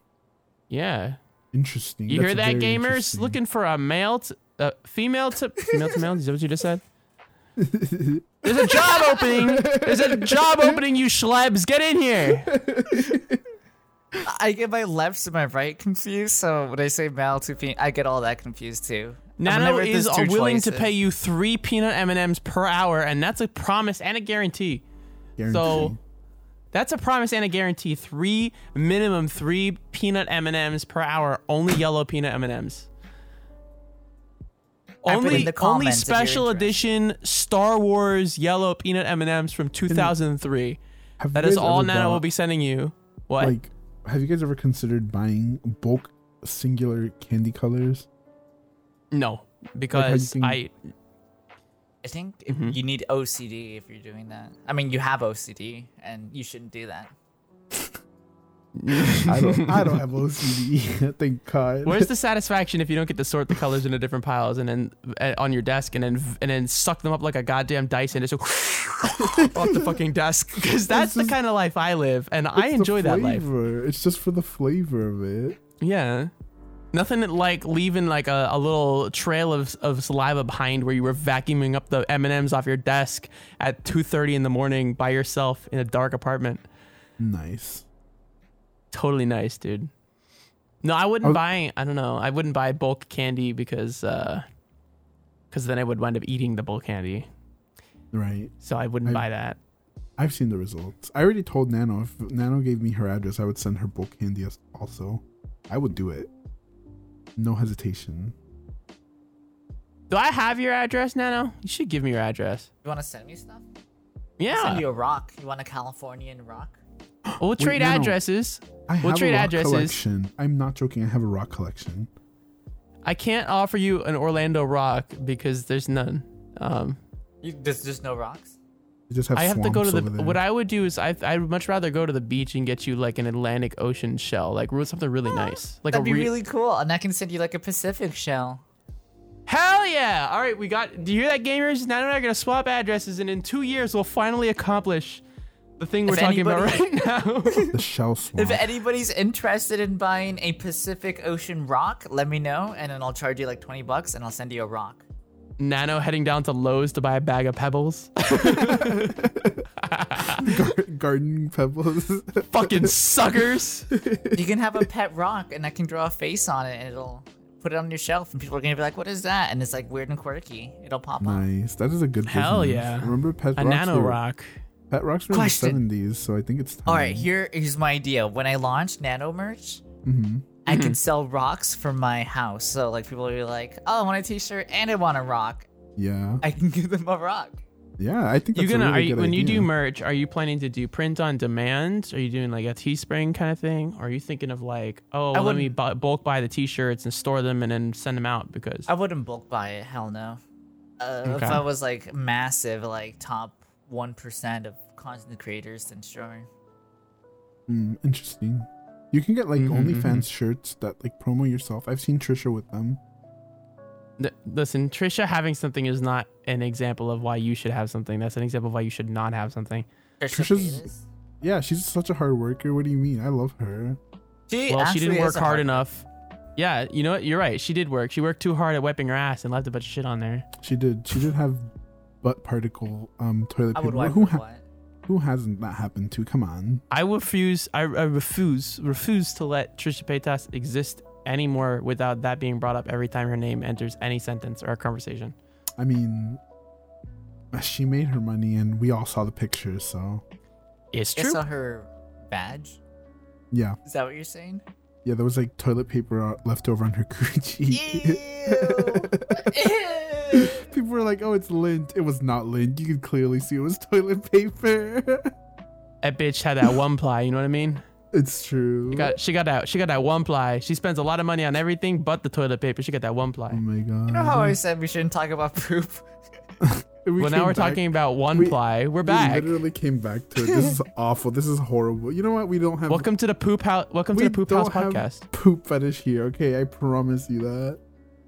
Yeah. interesting. You That's hear that, gamers? Looking for a male, to, uh, female to female to male. Is that what you just said? There's a job opening. There's a job opening. You schlebs, get in here. i get my left and my right confused so when i say male to female i get all that confused too Nano Whenever is there's two willing to pay you three peanut M and M's per hour, and that's a promise and a guarantee. Guarantee. So that's a promise and a guarantee. Three minimum three peanut M and M's per hour. Only yellow peanut M and M's. I put in Only the only comments if you're special edition Star Wars yellow peanut M and M's from 2003. Have That you is guys all ever Nano will be sending you. What? Like, have you guys ever considered buying bulk singular candy colors? no, because can- I i think if Mhm. you need ocd if you're doing that i mean you have ocd and you shouldn't do that I don't. I don't have OCD. Thank God. Where's the satisfaction if you don't get to sort the colors into different piles and then uh, on your desk and then and then suck them up like a goddamn dice and just off the fucking desk? Because that's the kind of life I live, and I enjoy that life. It's just for the flavor of it. Yeah, nothing like leaving like a, a little trail of, of saliva behind where you were vacuuming up the M and M's off your desk at two thirty in the morning by yourself in a dark apartment. Nice. Totally nice, dude. No, I wouldn't I was- buy. I don't know. I wouldn't buy bulk candy because, uh, because then I would wind up eating the bulk candy. Right. So I wouldn't I- buy that. I've seen the results. I already told Nano if Nano gave me her address, I would send her bulk candy also. I would do it. No hesitation. Do I have your address, Nano? You should give me your address. you want to send me stuff Yeah, send you a rock you want a californian rock we'll trade Nano. addresses. I We'll have trade a rock addresses. collection. I'm not joking. I have a rock collection. I can't offer you an Orlando rock because there's none. Um, you, there's just no rocks I just have. I have to go to the. What I would do is I I would much rather go to the beach and get you like an Atlantic Ocean shell, like re- something really nice, like that'd a be re- really cool and i can send you like a pacific shell Hell yeah! All right, we got. Do you hear that, gamers? Now we're gonna swap addresses, and in two years we'll finally accomplish the thing we're If talking about right now. the shell swamp. If anybody's interested in buying a Pacific Ocean rock, let me know, and then I'll charge you like twenty bucks, and I'll send you a rock. Nano heading down to Lowe's to buy a bag of pebbles. Garden pebbles. Fucking suckers. You can have a pet rock, and I can draw a face on it, and it'll put it on your shelf, and people are gonna be like, "What is that?" And it's like weird and quirky. It'll pop up. nice. That is a good. Hell business. yeah. Remember pet A rocks nano were- rock. Pet rocks were Question. in the seventies, so I think it's time. All right, here is my idea. When I launch Nano merch, hmm I can sell rocks from my house. So like people will be like, "Oh, I want a T-shirt and I want a rock." Yeah. I can give them a rock. Yeah. I think you're gonna a are really you, good when you do merch? Are you planning to do print on demand? Are you doing like a Teespring kind of thing? Or are you thinking of like, oh, I let me wouldn't- bu- bulk buy the T-shirts and store them and then send them out because I wouldn't bulk buy it. Hell no. Uh, If I was like massive, like top one percent of content creators, then sure. Mm, interesting. You can get like Mhm, OnlyFans shirts that like promo yourself. I've seen Trisha with them. Th- listen, Trisha having something is not an example of why you should have something. That's an example of why you should not have something. Trisha Trisha's- Paytas. Yeah, she's such a hard worker. What do you mean? I love her. She well, she didn't work a hard enough. Yeah, you know what? You're right. She did work. She worked too hard at wiping her ass and left a bunch of shit on there. She did. She did have butt particle um toilet I paper. would who ha- who hasn't that happened to? Come on. I refuse. I, I refuse. Refuse to let Trisha Paytas exist anymore without that being brought up every time her name enters any sentence or a conversation. I mean, uh, she made her money, and we all saw the pictures. So It's true. I true. saw her badge. Yeah, Is that what you're saying? yeah. There was like toilet paper uh, left over on her coochie. Ew. People were like, "Oh, it's lint." It was not lint. You could clearly see it was toilet paper. That bitch had that one ply. You know what I mean? it's true. She got she got that she got that one ply. She spends a lot of money on everything but the toilet paper. She got that one ply. oh my god. You know how I said we shouldn't talk about poop? We well, now we're back- talking about one we- ply. We're back. We literally came back to it. This is awful. This is horrible. You know what? We don't have Welcome to the poop house. Welcome to the poop house don't have podcast. poop fetish here. Okay, I promise you that.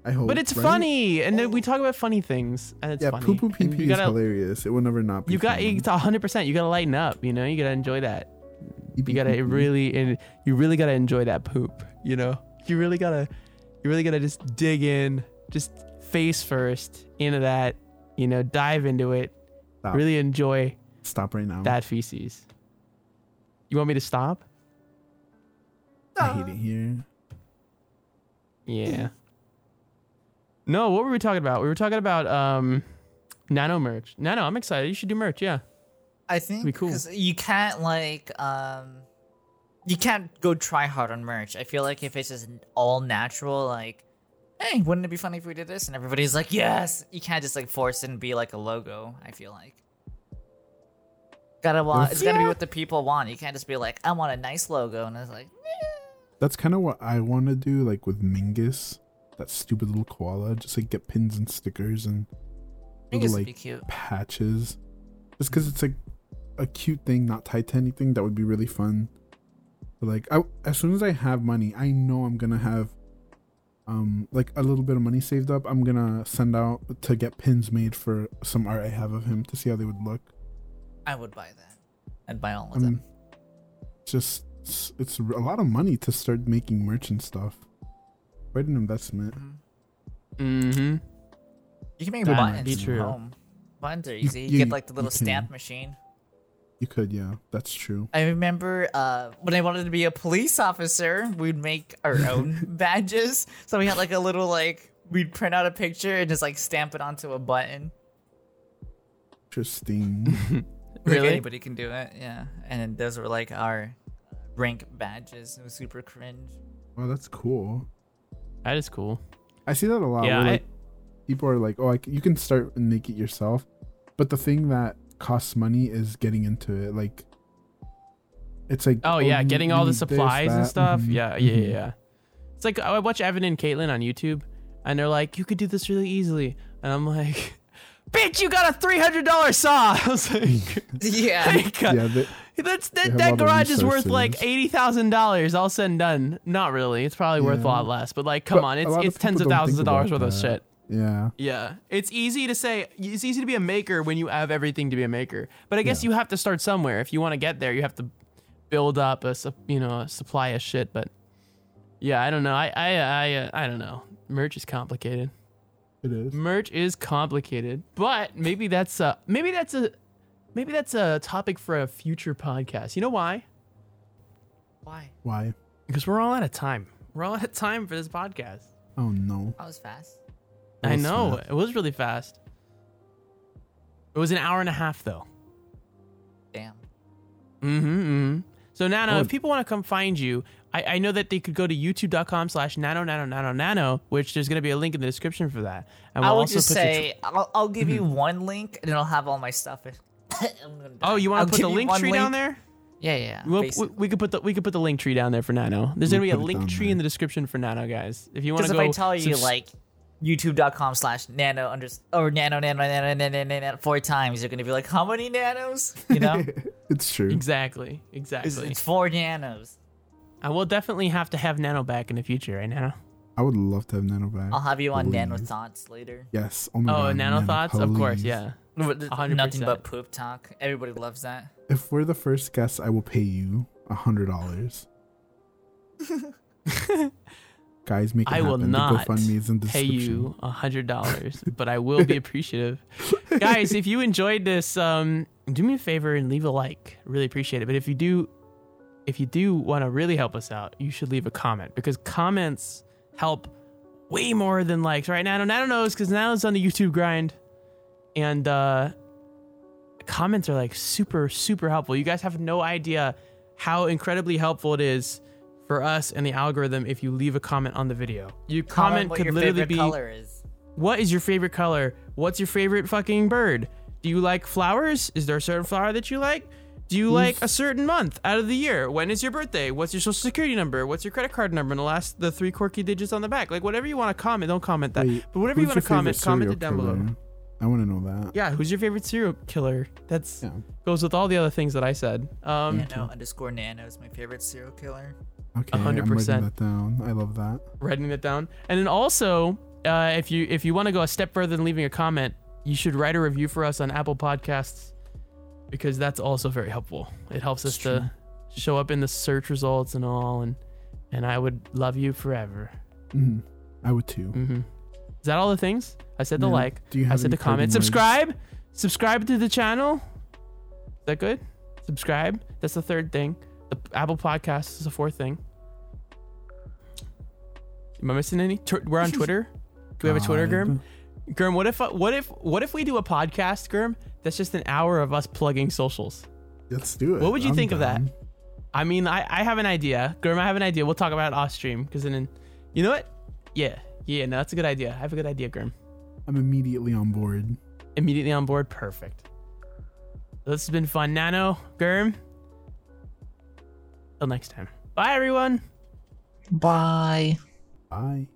I hope. But it's right? funny, and then we talk about funny things, and it's Yeah, funny. poo poo pee pee is hilarious. It will never not be. you got fun. it's hundred percent. You gotta lighten up. You know, you gotta enjoy that. You gotta really, and you really gotta enjoy that poop. You know, you really gotta, you really gotta just dig in, just face first into that. You know, dive into it. Stop. Really enjoy Stop right now. that feces. You want me to stop? I hate it here. Yeah. No, what were we talking about? We were talking about um, nano merch. Nano, I'm excited. You should do merch. Yeah. I think be cool. you can't like um you can't go try hard on merch. I feel like if it's just all natural, like, hey, wouldn't it be funny if we did this? And everybody's like, yes. You can't just like force it and be like a logo. I feel like gotta want. It's gotta be what the people want. You can't just be like, I want a nice logo, and it's like, That's kind of what I want to do, like with Mingus, that stupid little koala. Just like get pins and stickers and little like cute. patches. Just because it's like a cute thing, not tied to anything, that would be really fun. But like, I, as soon as I have money, I know I'm gonna have, um, like a little bit of money saved up. I'm gonna send out to get pins made for some art I have of him to see how they would look. I would buy that. I'd buy all of Um, them. Just it's, it's a lot of money to start making merch and stuff. Quite an investment. Mm-hmm. You can make that might buttons be true. home. Buttons are easy. You, you- get like the little stamp machine. You could, yeah, that's true. I remember uh, when I wanted to be a police officer, we'd make our own badges. So we had like a little like we'd print out a picture and just like stamp it onto a button. Interesting. Like Really? anybody can do it, yeah. And those were like our rank badges. It was super cringe. well, that's cool. That is cool. I see that a lot. Yeah, I- like, people are like, "Oh, I c you can start and make it yourself," but the thing that costs money is getting into it. Like, it's like, Oh yeah, you getting all the need this, supplies and that. stuff. Mhm, Yeah, yeah, mhm. yeah. It's like I watch Evan and Katelyn on YouTube, and they're like, "You could do this really easily," and I'm like, "Bitch, you got a three hundred dollar saw." I was like, Yeah. like, uh, Yeah, they, That's that, that garage is worth like eighty thousand dollars, all said and done. Not really. It's probably worth a lot less. But like, come But on, a it's of it's tens of thousands of dollars worth about of shit. yeah, Yeah, it's easy to say. It's easy to be a maker when you have everything to be a maker. But I guess Yeah. you have to start somewhere. If you want to get there, you have to build up a you know a supply of shit. But yeah, I don't know. I I I uh, I don't know. Merch is complicated. it is. Merch is complicated. But maybe that's a maybe that's a maybe that's a topic for a future podcast. You know why? Why? Why? Because we're all out of time. We're all out of time for this podcast. Oh no. That was fast. That I was know. fast. It was really fast. It was an hour and a half though. Damn. Mm-hmm. mm-hmm. So Nano, Oh. if people want to come find you, I, I know that they could go to youtube.com slash nano nano nano nano, which there's gonna be a link in the description for that. And I we'll will also just put the tr- say I'll, I'll give you one link and it'll have all my stuff. I'm gonna Oh, you want to put the link one tree down there? Yeah, yeah. yeah, We'll, we, we could put the we could put the Linktree down there for Nano. There's gonna We'll be a Linktree there. in the description for Nano, guys. If you want Because to if I tell you subs- like youtube.com slash nano under or nano nano nano nano nano four times, you're gonna be like, how many nanos? You know, it's true. exactly, exactly. it's four nanos. I will definitely have to have Nano back in the future, right, Nano? I would love to have nano back. I'll have you on nano thoughts later. Yes. Oh, my Oh, God, Nano thoughts, of course, yeah. With hundred Nothing but poop talk. Everybody loves that. If we're the first guests, I will pay you a hundred dollars. Guys, make it I will happen. not the GoFundMe is in the pay description. you a hundred dollars, but I will be appreciative. Guys, if you enjoyed this, um, do me a favor and leave a like. Really appreciate it. But if you do, if you do want to really help us out, you should leave a comment because comments help way more than likes. Right now, Nano knows because now it's on the YouTube grind, and uh, comments are like super super helpful. You guys have no idea how incredibly helpful it is for us and the algorithm if you leave a comment on the video. Your comment, could literally be color is. what is your favorite color? What's your favorite fucking bird? Do you like flowers? Is there a certain flower that you like? Do you like a certain month out of the year? When is your birthday? What's your social security number? What's your credit card number? And the last the three quirky digits on the back. Like whatever you want to comment, don't comment that. Wait, but whatever you want to comment, comment it down below. Killer? I want to know that. Yeah, who's your favorite serial killer? That's Yeah. goes with all the other things that I said. Um, Nano underscore Nano is my favorite serial killer. Okay, I'm 100%. writing that down. I love that. writing it down. And then also, uh, if you if you want to go a step further than leaving a comment, you should write a review for us on Apple Podcasts because that's also very helpful. It helps us It's to show up in the search results and all, and and I would love you forever. hmm I would too. hmm Is that all the things? I said the Yeah. like. Do you I said the comment. parting words? Subscribe. Subscribe to the channel. Is that good? Subscribe. That's the third thing. The Apple Podcast is the fourth thing. Am I missing any? We're on Twitter. Do we have a Twitter, Germ? Germ, what if uh, what if what if we do a podcast, Germ? That's just an hour of us plugging socials. Let's do it. What would you I'm think of that? I mean, I, I have an idea. Germ, I have an idea. We'll talk about it off stream because then, you know what? Yeah, yeah, no, that's a good idea. I have a good idea, Germ. I'm immediately on board. Immediately on board. Perfect. This has been fun, Nano, Germ. Till next time. Bye, everyone. Bye. Bye.